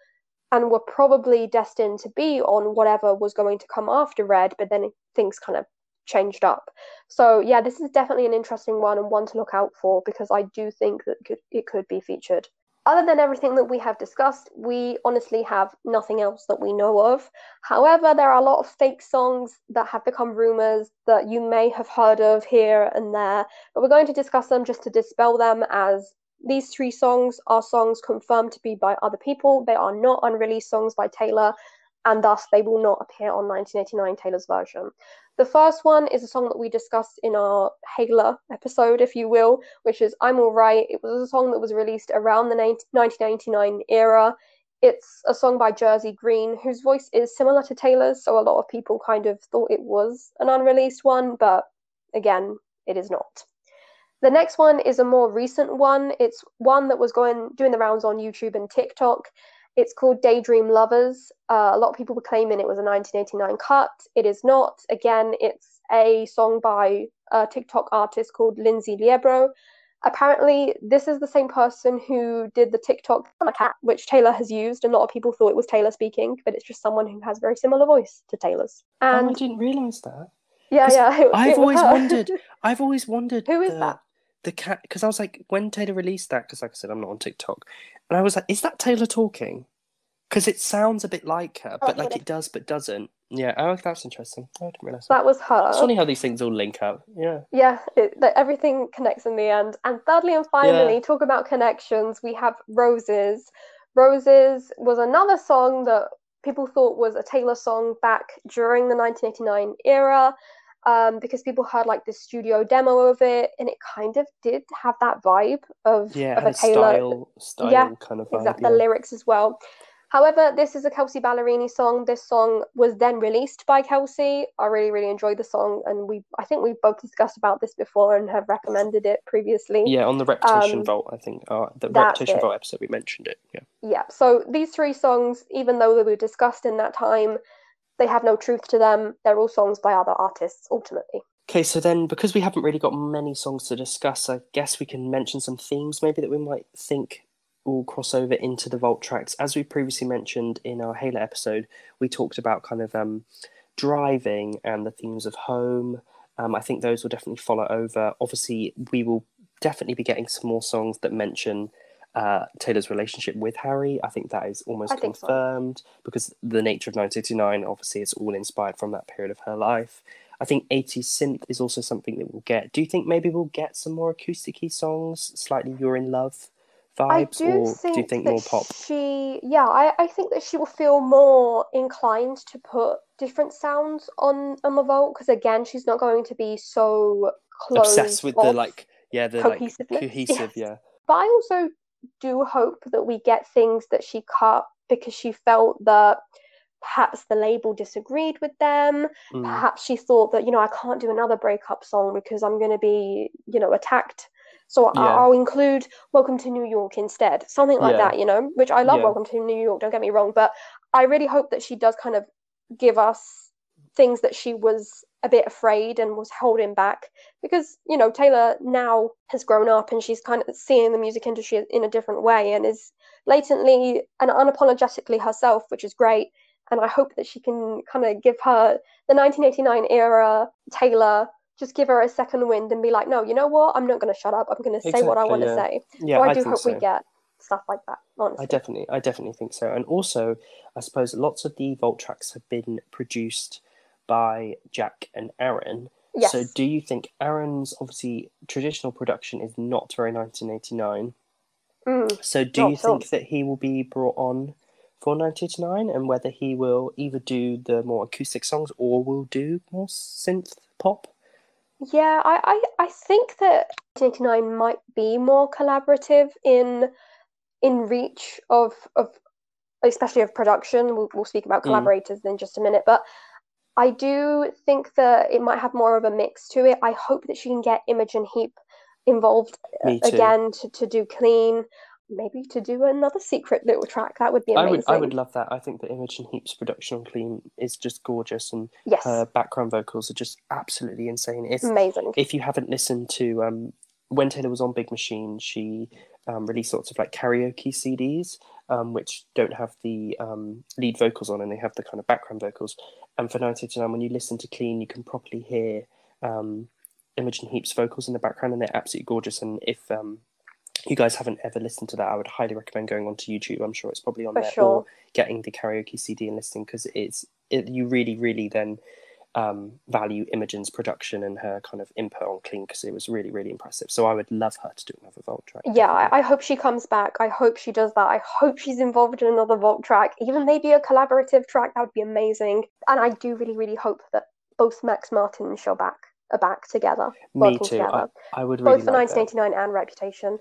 and were probably destined to be on whatever was going to come after Red, but then things kind of changed up. So yeah, this is definitely an interesting one and one to look out for because I do think that it could be featured. Other than everything that we have discussed, we honestly have nothing else that we know of. However, there are a lot of fake songs that have become rumors that you may have heard of here and there, but we're going to discuss them just to dispel them as these three songs are songs confirmed to be by other people. They are not unreleased songs by Taylor, and thus they will not appear on 1989 Taylor's version. The first one is a song that we discussed in our Hailer episode, if you will, which is I'm Alright. It was a song that was released around the 1999 era. It's a song by Jersey Green, whose voice is similar to Taylor's, so a lot of people kind of thought it was an unreleased one, but again, it is not. The next one is a more recent one. It's one that was going doing the rounds on YouTube and TikTok, it's called Daydream Lovers. Uh, a lot of people were claiming it was a 1989 cut. It is not. Again, it's a song by a TikTok artist called Lindsay Liebro. Apparently, this is the same person who did the TikTok cat, which Taylor has used. A lot of people thought it was Taylor speaking, but it's just someone who has a very similar voice to Taylor's. And oh, I didn't realize that. Yeah, yeah. It, I've it always wondered. <laughs> I've always wondered. Who is the, that? The cat, because I was like, when Taylor released that, because like I said, I'm not on TikTok. And I was like, is that Taylor talking? Because it sounds a bit like her, but like it does, but doesn't. Yeah, oh, that's interesting. I didn't realize that. that was her. It's funny how these things all link up. Yeah. Yeah, it, everything connects in the end. And thirdly and finally, yeah. talk about connections. We have Roses. Roses was another song that people thought was a Taylor song back during the 1989 era. Um, because people heard like the studio demo of it, and it kind of did have that vibe of, yeah, of a Taylor style, style yeah, kind of vibe. Exactly, yeah. the lyrics as well. However, this is a Kelsea Ballerini song. This song was then released by Kelsey. I really, really enjoyed the song, and we I think we've both discussed about this before and have recommended it previously. Yeah, on the Reputation um, Vault, I think uh, the Reputation Vault episode we mentioned it. Yeah. Yeah. So these three songs, even though they were discussed in that time, they have no truth to them. They're all songs by other artists, ultimately. Okay, so then because we haven't really got many songs to discuss, I guess we can mention some themes maybe that we might think will cross over into the vault tracks. As we previously mentioned in our Hailer episode, we talked about kind of um, driving and the themes of home. Um, I think those will definitely follow over. Obviously, we will definitely be getting some more songs that mention uh, Taylor's relationship with Harry. I think that is almost confirmed so. because the nature of 1989, obviously, is all inspired from that period of her life. I think 80s synth is also something that we'll get. Do you think maybe we'll get some more acoustic songs, slightly You're in Love vibes, do or do you think more pop? She, yeah, I, I think that she will feel more inclined to put different sounds on on the vault because again, she's not going to be so obsessed with the like, yeah, the like cohesive, yeah. But I also do hope that we get things that she cut because she felt that perhaps the label disagreed with them mm. perhaps she thought that you know i can't do another breakup song because i'm going to be you know attacked so yeah. I'll include Welcome to New York instead, something like yeah. that, you know, which I love yeah. Welcome to New York, don't get me wrong, but I really hope that she does kind of give us things that she was a bit afraid and was holding back because you know Taylor now has grown up and she's kind of seeing the music industry in a different way and is latently and unapologetically herself which is great and I hope that she can kind of give her the 1989 era Taylor just give her a second wind and be like, no, you know what? I'm not going to shut up. I'm going to say what I want to yeah. say. Yeah, so I, I do hope so. we get stuff like that. Honestly, I definitely, I definitely think so. And also, I suppose lots of the Vault tracks have been produced by Jack and Aaron. Yes. So, do you think Aaron's obviously traditional production is not very 1989? Mm, so, do you think that he will be brought on for 1989 and whether he will either do the more acoustic songs or will do more synth pop? Yeah, I, I, I think that 1989 might be more collaborative in in reach of of especially of production. We'll, we'll speak about mm. collaborators mm. in just a minute, but I do think that it might have more of a mix to it. I hope that she can get Imogen Heap involved again to, to do clean maybe to do another secret little track that would be amazing. I would, I would love that. I think that Imogen Heap's production on Clean is just gorgeous, and yes. her background vocals are just absolutely insane. If, amazing. If you haven't listened to um, when Taylor was on Big Machine, she um, released sorts of like karaoke CDs, um, which don't have the um, lead vocals on, and they have the kind of background vocals. And for 1989, when you listen to Clean, you can properly hear um, Imogen Heap's vocals in the background, and they're absolutely gorgeous. And if um, you guys haven't ever listened to that, I would highly recommend going onto YouTube. I'm sure it's probably on For there sure. or getting the karaoke CD and listening because it's it, you really, really then um, value Imogen's production and her kind of input on Clean because it was really, really impressive. So I would love her to do another Vault track. Yeah, I, I, hope she comes back. I hope she does that. I hope she's involved in another Vault track, even maybe a collaborative track. That would be amazing. And I do really, really hope that both Max Martin and Shellback are back together. Me too. Together. I, I would really both for like 1989 that. and Reputation,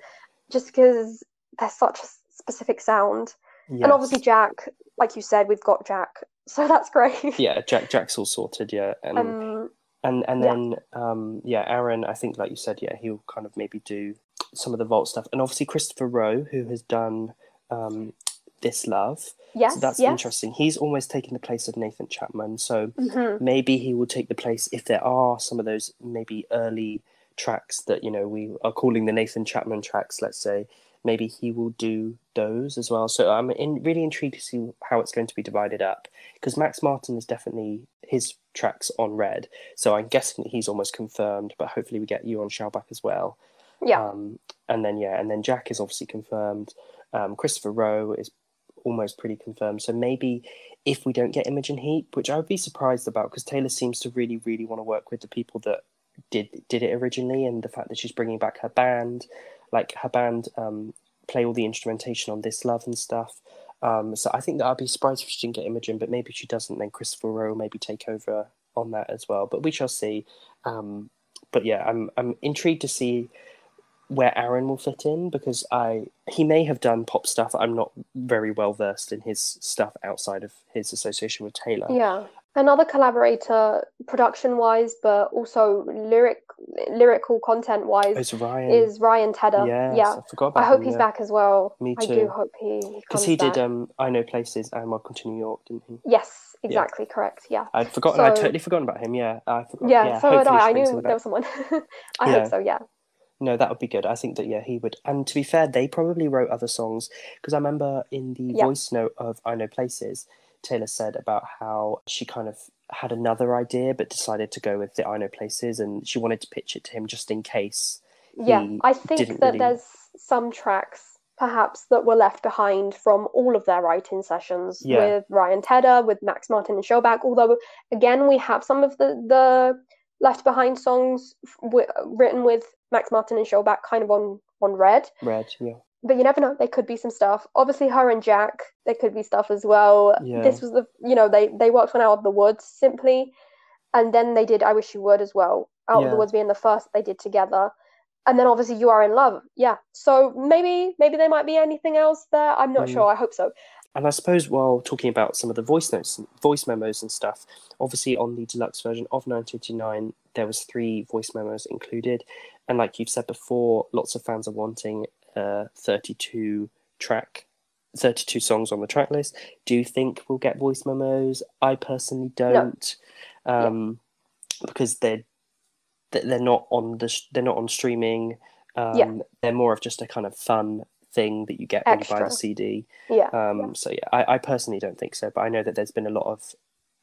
just because they're such a specific sound. Yes. And obviously Jack, like you said, we've got Jack so that's great. yeah, Jack Jack's all sorted. Yeah, and um, and and then yeah. um yeah, Aaron. I think like you said, yeah, he'll kind of maybe do some of the vault stuff, and obviously Christopher Rowe, who has done um this love. Yes, so that's yes. interesting. He's almost taken the place of Nathan Chapman, so mm-hmm. maybe he will take the place if there are some of those maybe early tracks that you know we are calling the Nathan Chapman tracks. Let's say maybe he will do those as well. So I'm in, really intrigued to see how it's going to be divided up because Max Martin is definitely his tracks on Red. So I'm guessing that he's almost confirmed, but hopefully we get you on Shellback as well. Yeah. Um, and then yeah, and then Jack is obviously confirmed. Um, Christopher Rowe is almost pretty confirmed. So maybe if we don't get Imogen Heap, which I would be surprised about because Taylor seems to really, really want to work with the people that did did it originally, and the fact that she's bringing back her band like her band um, play all the instrumentation on this love and stuff. Um, so I think that I'd be surprised if she didn't get Imogen, but maybe she doesn't. Then Christopher Rowe maybe take over on that as well. But we shall see. Um, but yeah, I'm I'm intrigued to see where Aaron will fit in because I he may have done pop stuff. I'm not very well versed in his stuff outside of his association with Taylor. Yeah, another collaborator, production wise, but also lyric lyrical content wise is Ryan is Ryan Tedder. Yes, yeah, I forgot about I hope him, he's yeah. back as well. Me too. I do hope he because he, did. Um, I know places and Welcome to New York, didn't he? Yes, exactly yeah. correct. Yeah, I'd forgotten. So, I'd totally forgotten about him. Yeah, I forgot. Yeah, yeah so did I. I knew there was someone. <laughs> I hope so. Yeah. No, that would be good. I think that yeah, he would. And to be fair, they probably wrote other songs because I remember in the voice note of I Know Places, Taylor said about how she kind of had another idea but decided to go with the I Know Places and she wanted to pitch it to him just in case. Yeah, I think that really... there's some tracks perhaps that were left behind from all of their writing sessions yeah. with Ryan Tedder, with Max Martin and Shellback. Although again, we have some of the the left behind songs w- written with Max Martin and Shellback kind of on on Red. Red, yeah but you never know. There could be some stuff. Obviously, her and Jack, there could be stuff as well. Yeah. This was the, you know, they they worked on Out of the Woods simply, and then they did I Wish You Would as well. Out yeah. of the Woods being the first they did together, and then obviously You Are in Love. Yeah. So maybe maybe there might be anything else there. I'm not mm. sure. I hope so. And I suppose while talking about some of the voice notes, voice memos and stuff, obviously on the deluxe version of 1989, there was three voice memos included. And like you've said before, lots of fans are wanting uh, 32 track 32 songs on the track list do you think we'll get voice memos i personally don't no. um, yeah. because they're they're not on the they're not on streaming um, yeah. they're more of just a kind of fun thing that you get when Extra. you buy the cd yeah. Um, yeah. so yeah I, I personally don't think so but i know that there's been a lot of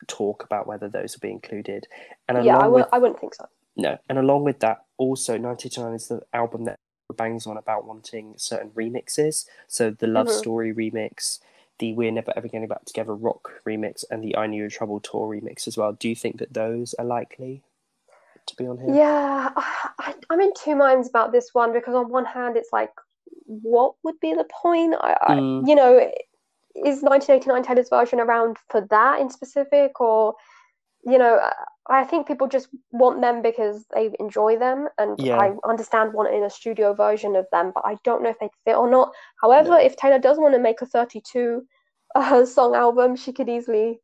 talk about whether those will be included and yeah I w- with, I wouldn't think so no and along with that also 99 is the album that bangs on about wanting certain remixes. So the Love mm-hmm. Story remix, the We're Never Ever Getting Back Together rock remix, and the I Knew You Trouble tour remix as well. Do you think that those are likely to be on here? Yeah, I, am in two minds about this one because on one hand, it's like what would be the point? I, mm. I, you know, is 1989 Taylor's version around for that in specific, or you know, I think people just want them because they enjoy them, and yeah. I understand wanting a studio version of them, but I don't know if they fit or not. However, no. if Taylor does want to make a 32 uh, song album, she could easily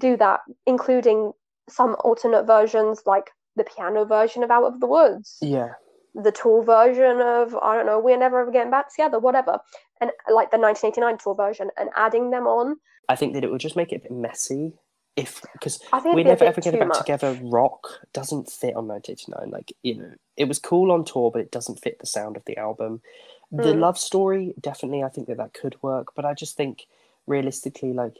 do that, including some alternate versions like the piano version of Out of the Woods. Yeah. The tour version of I don't know, We're Never Ever Getting Back Together, whatever, and like the 1989 tour version, and adding them on. I think that it would just make it a bit messy if because we never ever get back much. together rock doesn't fit on 1989 like you know it was cool on tour but it doesn't fit the sound of the album the mm. love story definitely i think that that could work but i just think realistically like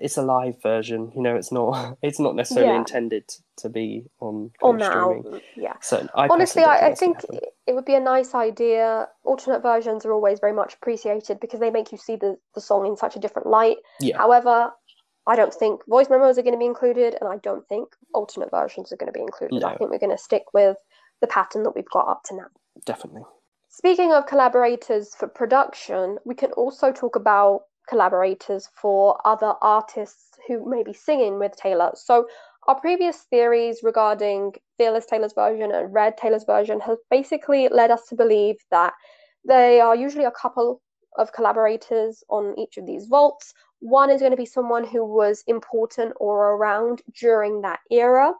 it's a live version you know it's not <laughs> it's not necessarily yeah. intended to be on on that album yeah so I honestly I, I think it would be a nice idea alternate versions are always very much appreciated because they make you see the, the song in such a different light yeah. however I don't think voice memos are going to be included, and I don't think alternate versions are going to be included. No. I think we're going to stick with the pattern that we've got up to now. Definitely. Speaking of collaborators for production, we can also talk about collaborators for other artists who may be singing with Taylor. So, our previous theories regarding Fearless Taylor's version and Red Taylor's version have basically led us to believe that they are usually a couple of collaborators on each of these vaults, one is going to be someone who was important or around during that era,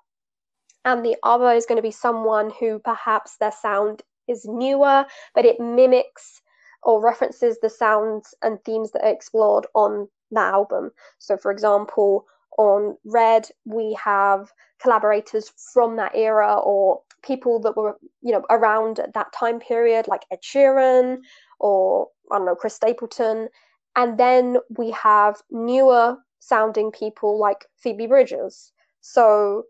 and the other is going to be someone who perhaps their sound is newer, but it mimics or references the sounds and themes that are explored on the album. So, for example, on Red, we have collaborators from that era or people that were, you know, around at that time period, like Ed Sheeran or I don't know, Chris Stapleton. And then we have newer sounding people like Phoebe Bridgers. So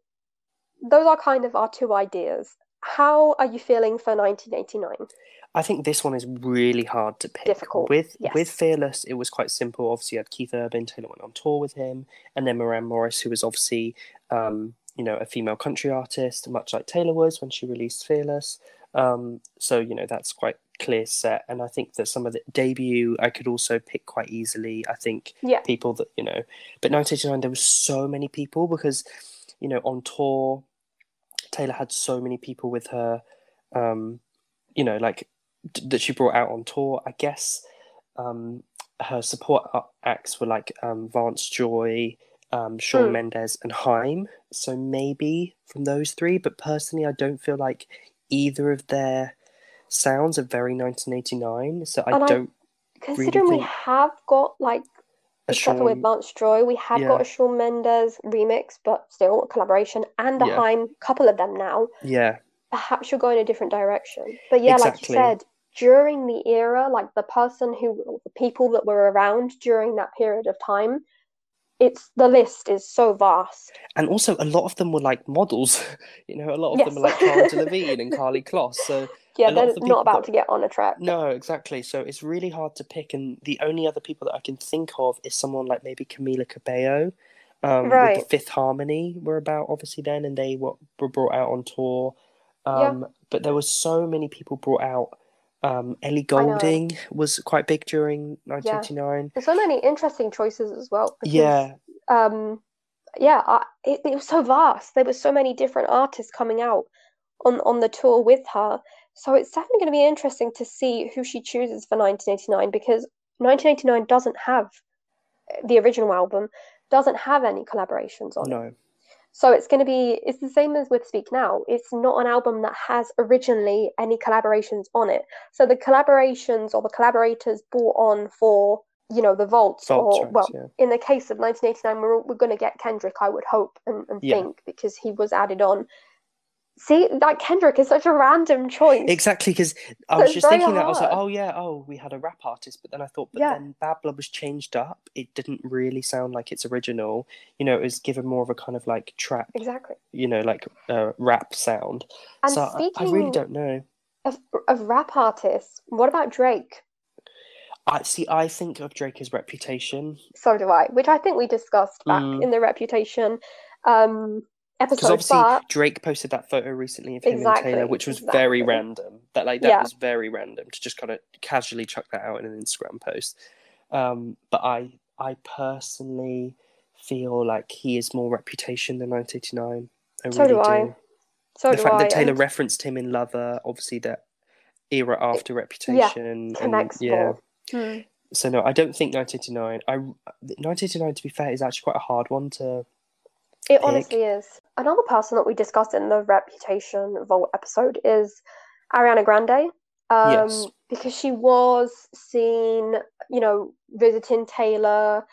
those are kind of our two ideas. How are you feeling for 1989? I think this one is really hard to pick. Difficult. With yes. with Fearless, it was quite simple. Obviously, you had Keith Urban, Taylor went on tour with him, and then Maren Morris, who was obviously, um, you know, a female country artist, much like Taylor was when she released Fearless. Um, so you know that's quite clear set and i think that some of the debut i could also pick quite easily i think yeah. people that you know but 1989 there was so many people because you know on tour taylor had so many people with her um you know like d- that she brought out on tour i guess um her support acts were like um vance joy um shawn mm. mendes and haim so maybe from those three but personally i don't feel like either of their sounds are very 1989. So I and don't. I, considering really we have got like except Shawn... with Vance Joy, we have yeah. got a Shawn Mendes remix, but still a collaboration, and a yeah. Haim, couple of them now. Yeah. Perhaps you're going in a different direction. But yeah, exactly. like you said, during the era, like the person who, the people that were around during that period of time, it's the list is so vast. And also, a lot of them were like models. <laughs> you know, a lot of yes. them were like Cara <laughs> Delevingne and Karlie Kloss. So yeah, they're the not about that... to get on a track. No, exactly. So it's really hard to pick, and the only other people that I can think of is someone like maybe Camila Cabello. Um, right. With the Fifth Harmony were about obviously then, and they were, were brought out on tour. Um, yeah. But there were so many people brought out. Um, Ellie Goulding was quite big during 1989. Yeah. There's so many interesting choices as well. Because, yeah. Um, yeah, I, it, it was so vast. There were so many different artists coming out on on the tour with her so it's definitely going to be interesting to see who she chooses for 1989 because 1989 doesn't have eh, the original album doesn't have any collaborations on no. it. So it's going to be it's the same as with Speak Now. It's not an album that has originally any collaborations on it. So the collaborations or the collaborators brought on for you know the vaults, or well yeah. in the case of 1989 we're, we're going to get kendrick i would hope and, and yeah. think because he was added on See, like Kendrick is such a random choice. Exactly, because I was just thinking hard. that I was like, oh yeah, oh we had a rap artist, but then I thought, but yeah. then Bad Blood was changed up. It didn't really sound like its original. You know, it was given more of a kind of like trap. Exactly. You know, like uh, rap sound. And so I, I, really don't know. Of, of rap artists, what about Drake? I see. I think of Drake as Reputation. So do I, which I think we discussed back mm. in the Reputation. Um, episode. Because obviously but... Drake posted that photo recently of him exactly, and Taylor, which was exactly. very random. That like that yeah. was very random to just kind of casually chuck that out in an Instagram post. Um, but I I personally feel like he is more reputation than 1989. I so really do. I. So the do fact I, that Taylor and... referenced him in Lover, obviously that era after Reputation. Yeah, connects and, yeah. Hmm. So no, I don't think 1989. I 1989, to be fair, is actually quite a hard one to. It honestly is. Another person that we discussed in the Reputation Vault episode is Ariana Grande. Um, yes. Because she was seen, you know, visiting Taylor.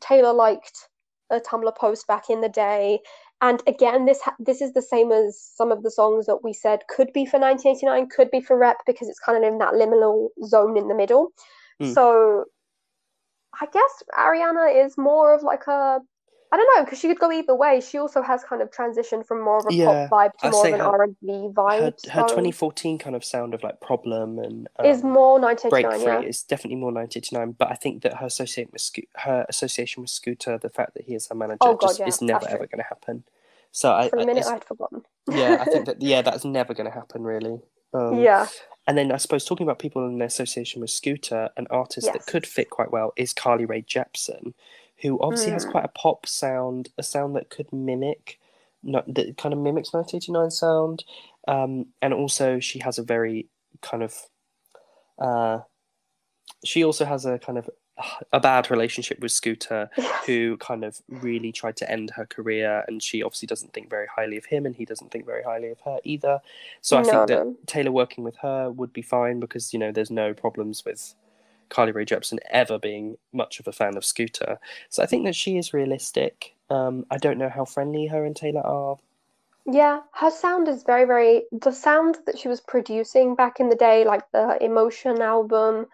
Taylor liked a Tumblr post back in the day. And again, this ha- this is the same as some of the songs that we said could be for 1989, could be for Rep because it's kind of in that liminal zone in the middle. Mm. So I guess Ariana is more of like a I don't know because she could go either way. She also has kind of transitioned from more of a yeah, pop vibe to i more of an R and B vibe. Her, her, 2014 kind of sound of like Problem and um, is more 1989. Yeah. It's definitely more 1989. But I think that her association with Sco- her association with Scooter, the fact that he is her manager, oh, God, just yeah, is never ever going to happen. So I, for a minute I, I'd forgotten. yeah, I think <laughs> that yeah, that's never going to happen really. Um, yeah. And then I suppose talking about people in their association with Scooter, an artist yes. that could fit quite well is Carly Rae Jepsen, who obviously mm. has hmm. quite a pop sound, a sound that could mimic, not that kind of mimics 1989 sound, um, and also she has a very kind of, uh, she also has a kind of a bad relationship with Scooter, <laughs> who kind of really tried to end her career, and she obviously doesn't think very highly of him, and he doesn't think very highly of her either. So I no, think that. Taylor working with her would be fine because you know there's no problems with Carly Rae Jepsen ever being much of a fan of Scooter. So I think that she is realistic. Um, I don't know how friendly her and Taylor are. Yeah, her sound is very, very. The sound that she was producing back in the day, like the Emotion album,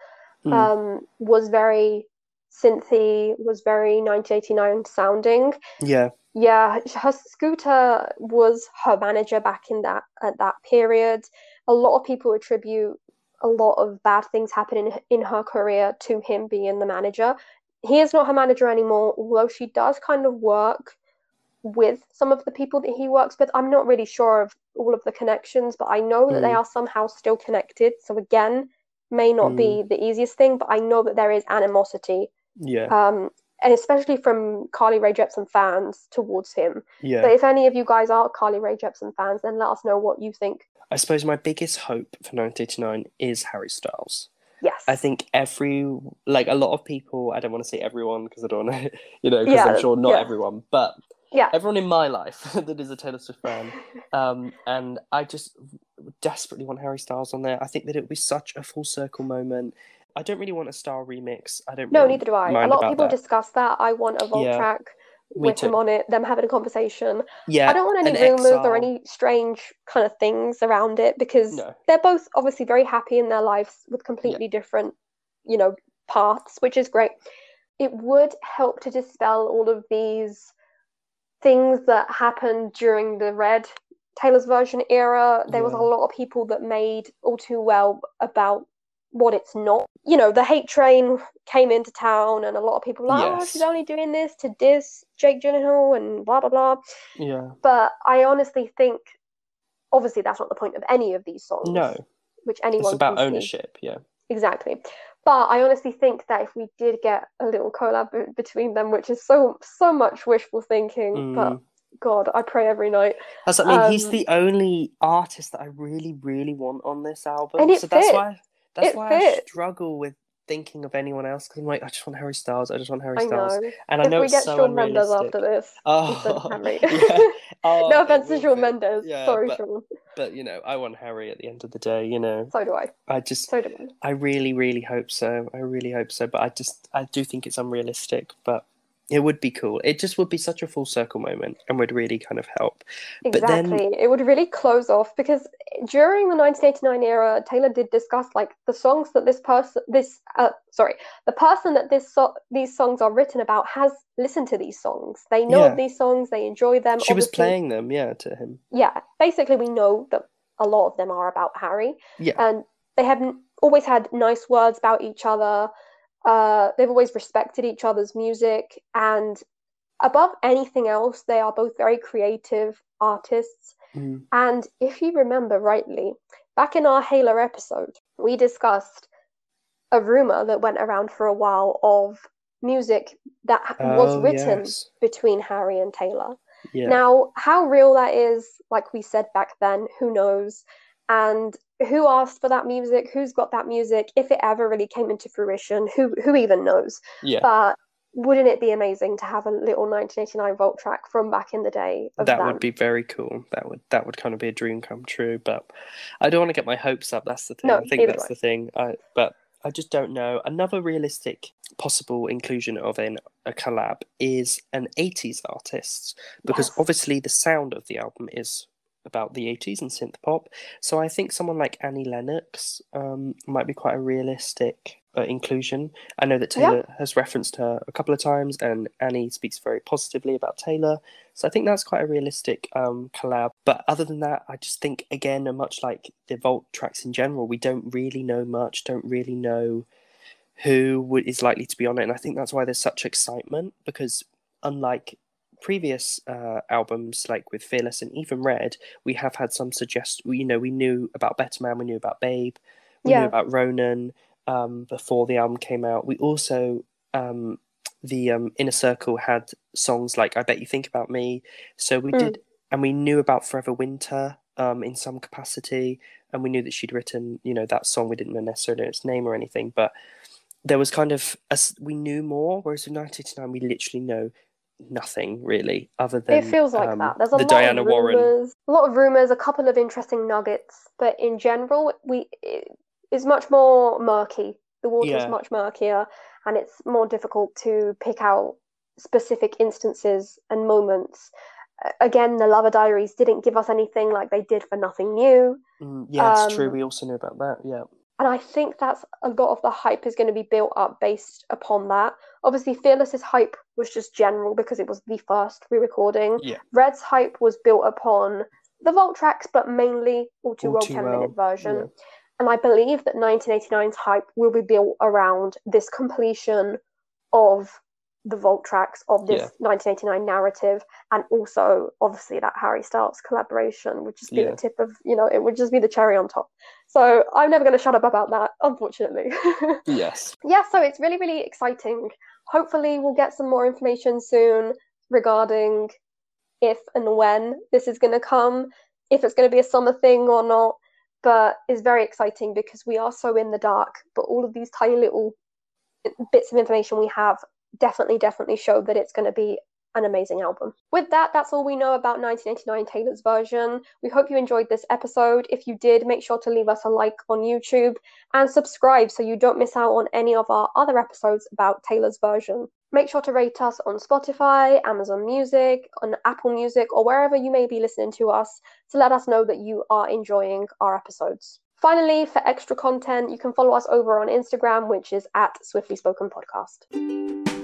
mm. um, was very synthy, was very 1989 sounding. Yeah. Yeah, her scooter was her manager back in that at that period. A lot of people attribute a lot of bad things happening in in her career to him being the manager. He is not her manager anymore, although she does kind of work with some of the people that he works with. I'm not really sure of all of the connections, but I know mm. that they hmm. are somehow still connected. So again, may not mm. be the easiest thing, but I know that there is animosity. Yeah. Um, and especially from Carly Rae Jepsen fans towards him. Yeah. But if any of you guys are Carly Rae Jepsen fans, then let us know what you think I suppose my biggest hope for 1989 is Harry Styles. Yes. I think every, like a lot of people, I don't want to say everyone because I don't want to, <laughs> you know, because yeah, I'm sure not yeah. everyone, but yeah. everyone in my life <laughs> that is a Taylor Swift fan. Um, and I just desperately want Harry Styles on there. I think that it would be such a full circle moment. I don't really want a star remix. I don't. No, really neither do I. A lot of people that. discuss that. I want a vault yeah. track with him on it, them having a conversation. Yeah. I don't want any rumours or any strange kind of things around it because no. they're both obviously very happy in their lives with completely yeah. different, you know, paths, which is great. It would help to dispel all of these things that happened during the Red Taylor's version era. There yeah. was a lot of people that made all too well about what it's not. You know, the hate train came into town, and a lot of people were like, oh, yes. "Oh, she's only doing this to diss Jake Gyllenhaal and blah blah blah." Yeah. But I honestly think, obviously, that's not the point of any of these songs. No. Which anyone. It's about ownership. See. Yeah. Exactly. But I honestly think that if we did get a little collab between them, which is so so much wishful thinking, mm. but God, I pray every night. That's I mean, um, he's the only artist that I really, really want on this album. And it so fits. that's why that's it why fits. I struggle with thinking of anyone else because I'm like, I just want Harry Styles. I just want Harry I Styles. Know. And I know we it's get so Shawn Mendes after this. Oh, <laughs> yeah. <laughs> oh no offense to Shawn Mendes. Yeah, Sorry, but, Shawn. But you know, I want Harry at the end of the day. You know. So do I. I just. So do I. I really, really hope so. I really hope so. But I just, I do think it's unrealistic. But it would be cool. It just would be such a full circle moment and would really kind of help. Exactly. Then... It would really close off because during the 1989 era, Taylor did discuss like the songs that this person, this, uh, sorry, the person that this so- these songs are written about has listened to these songs. They know yeah. these songs. They enjoy them. She Obviously, was playing them, yeah, to him. Yeah. Basically, we know that a lot of them are about Harry. Yeah. And they have always had nice words about each other uh, they've always respected each other's music, and above anything else, they are both very creative artists. Mm. And if you remember rightly, back in our Halo episode, we discussed a rumor that went around for a while of music that oh, was written yes. between Harry and Taylor. Yeah. Now, how real that is, like we said back then, who knows? And who asked for that music? Who's got that music? If it ever really came into fruition, who who even knows? Yeah. But wouldn't it be amazing to have a little 1989 vault track from back in the day that would be very cool that would that would kind of be a dream come true but i don't want to get my hopes up that's the thing no, i think that's way. the thing I, but i just don't know another realistic possible inclusion of in a collab is an 80s artist because yes. obviously the sound of the album is about the 80s and synth pop so i think someone like annie lennox um, might be quite a realistic uh, inclusion. I know that Taylor yeah. has referenced her a couple of times, and Annie speaks very positively about Taylor. So I think that's quite a realistic um, collab. But other than that, I just think again, and much like the Vault tracks in general, we don't really know much. Don't really know who is likely to be on it, and I think that's why there's such excitement because unlike previous uh, albums like with Fearless and even Red, we have had some suggest. You know, we knew about Better Man, we knew about Babe, we yeah. knew about Ronan um, before the album came out. We also um, the um, inner circle had songs like "I Bet You Think About Me," so we mm. did, and we knew about "Forever Winter" um, in some capacity, and we knew that she'd written, you know, that song. We didn't know necessarily its name or anything, but there was kind of a, we knew more. Whereas with 1989, we literally know nothing really other than it feels like um, that there's a the lot diana of rumors, warren a lot of rumors a couple of interesting nuggets but in general we is much more murky. The water yeah. is much murkier, and it's more difficult to pick out specific instances and moments. Again, the Lover Diaries didn't give us anything like they did for Nothing New. Mm, yeah, it's um, true. We also knew about that. Yeah. And I think that's a lot of the hype is going to be built up based upon that. Obviously, Fearless's hype was just general because it was the first re recording. Yeah. Red's hype was built upon the Vault tracks, but mainly All Too Well 10 minute version. Yeah. And I believe that 1989's hype will be built around this completion of the vault tracks of this yeah. 1989 narrative and also obviously that harry styles collaboration would just be yeah. the tip of you know it would just be the cherry on top so i'm never going to shut up about that unfortunately <laughs> yes yeah so it's really really exciting hopefully we'll get some more information soon regarding if and when this is going to come if it's going to be a summer thing or not but it's very exciting because we are so in the dark. But all of these tiny little bits of information we have definitely, definitely show that it's going to be an amazing album. With that, that's all we know about 1989 Taylor's version. We hope you enjoyed this episode. If you did, make sure to leave us a like on YouTube and subscribe so you don't miss out on any of our other episodes about Taylor's version. Make sure to rate us on Spotify, Amazon Music, on Apple Music, or wherever you may be listening to us to let us know that you are enjoying our episodes. Finally, for extra content, you can follow us over on Instagram, which is at Swiftly Spoken Podcast.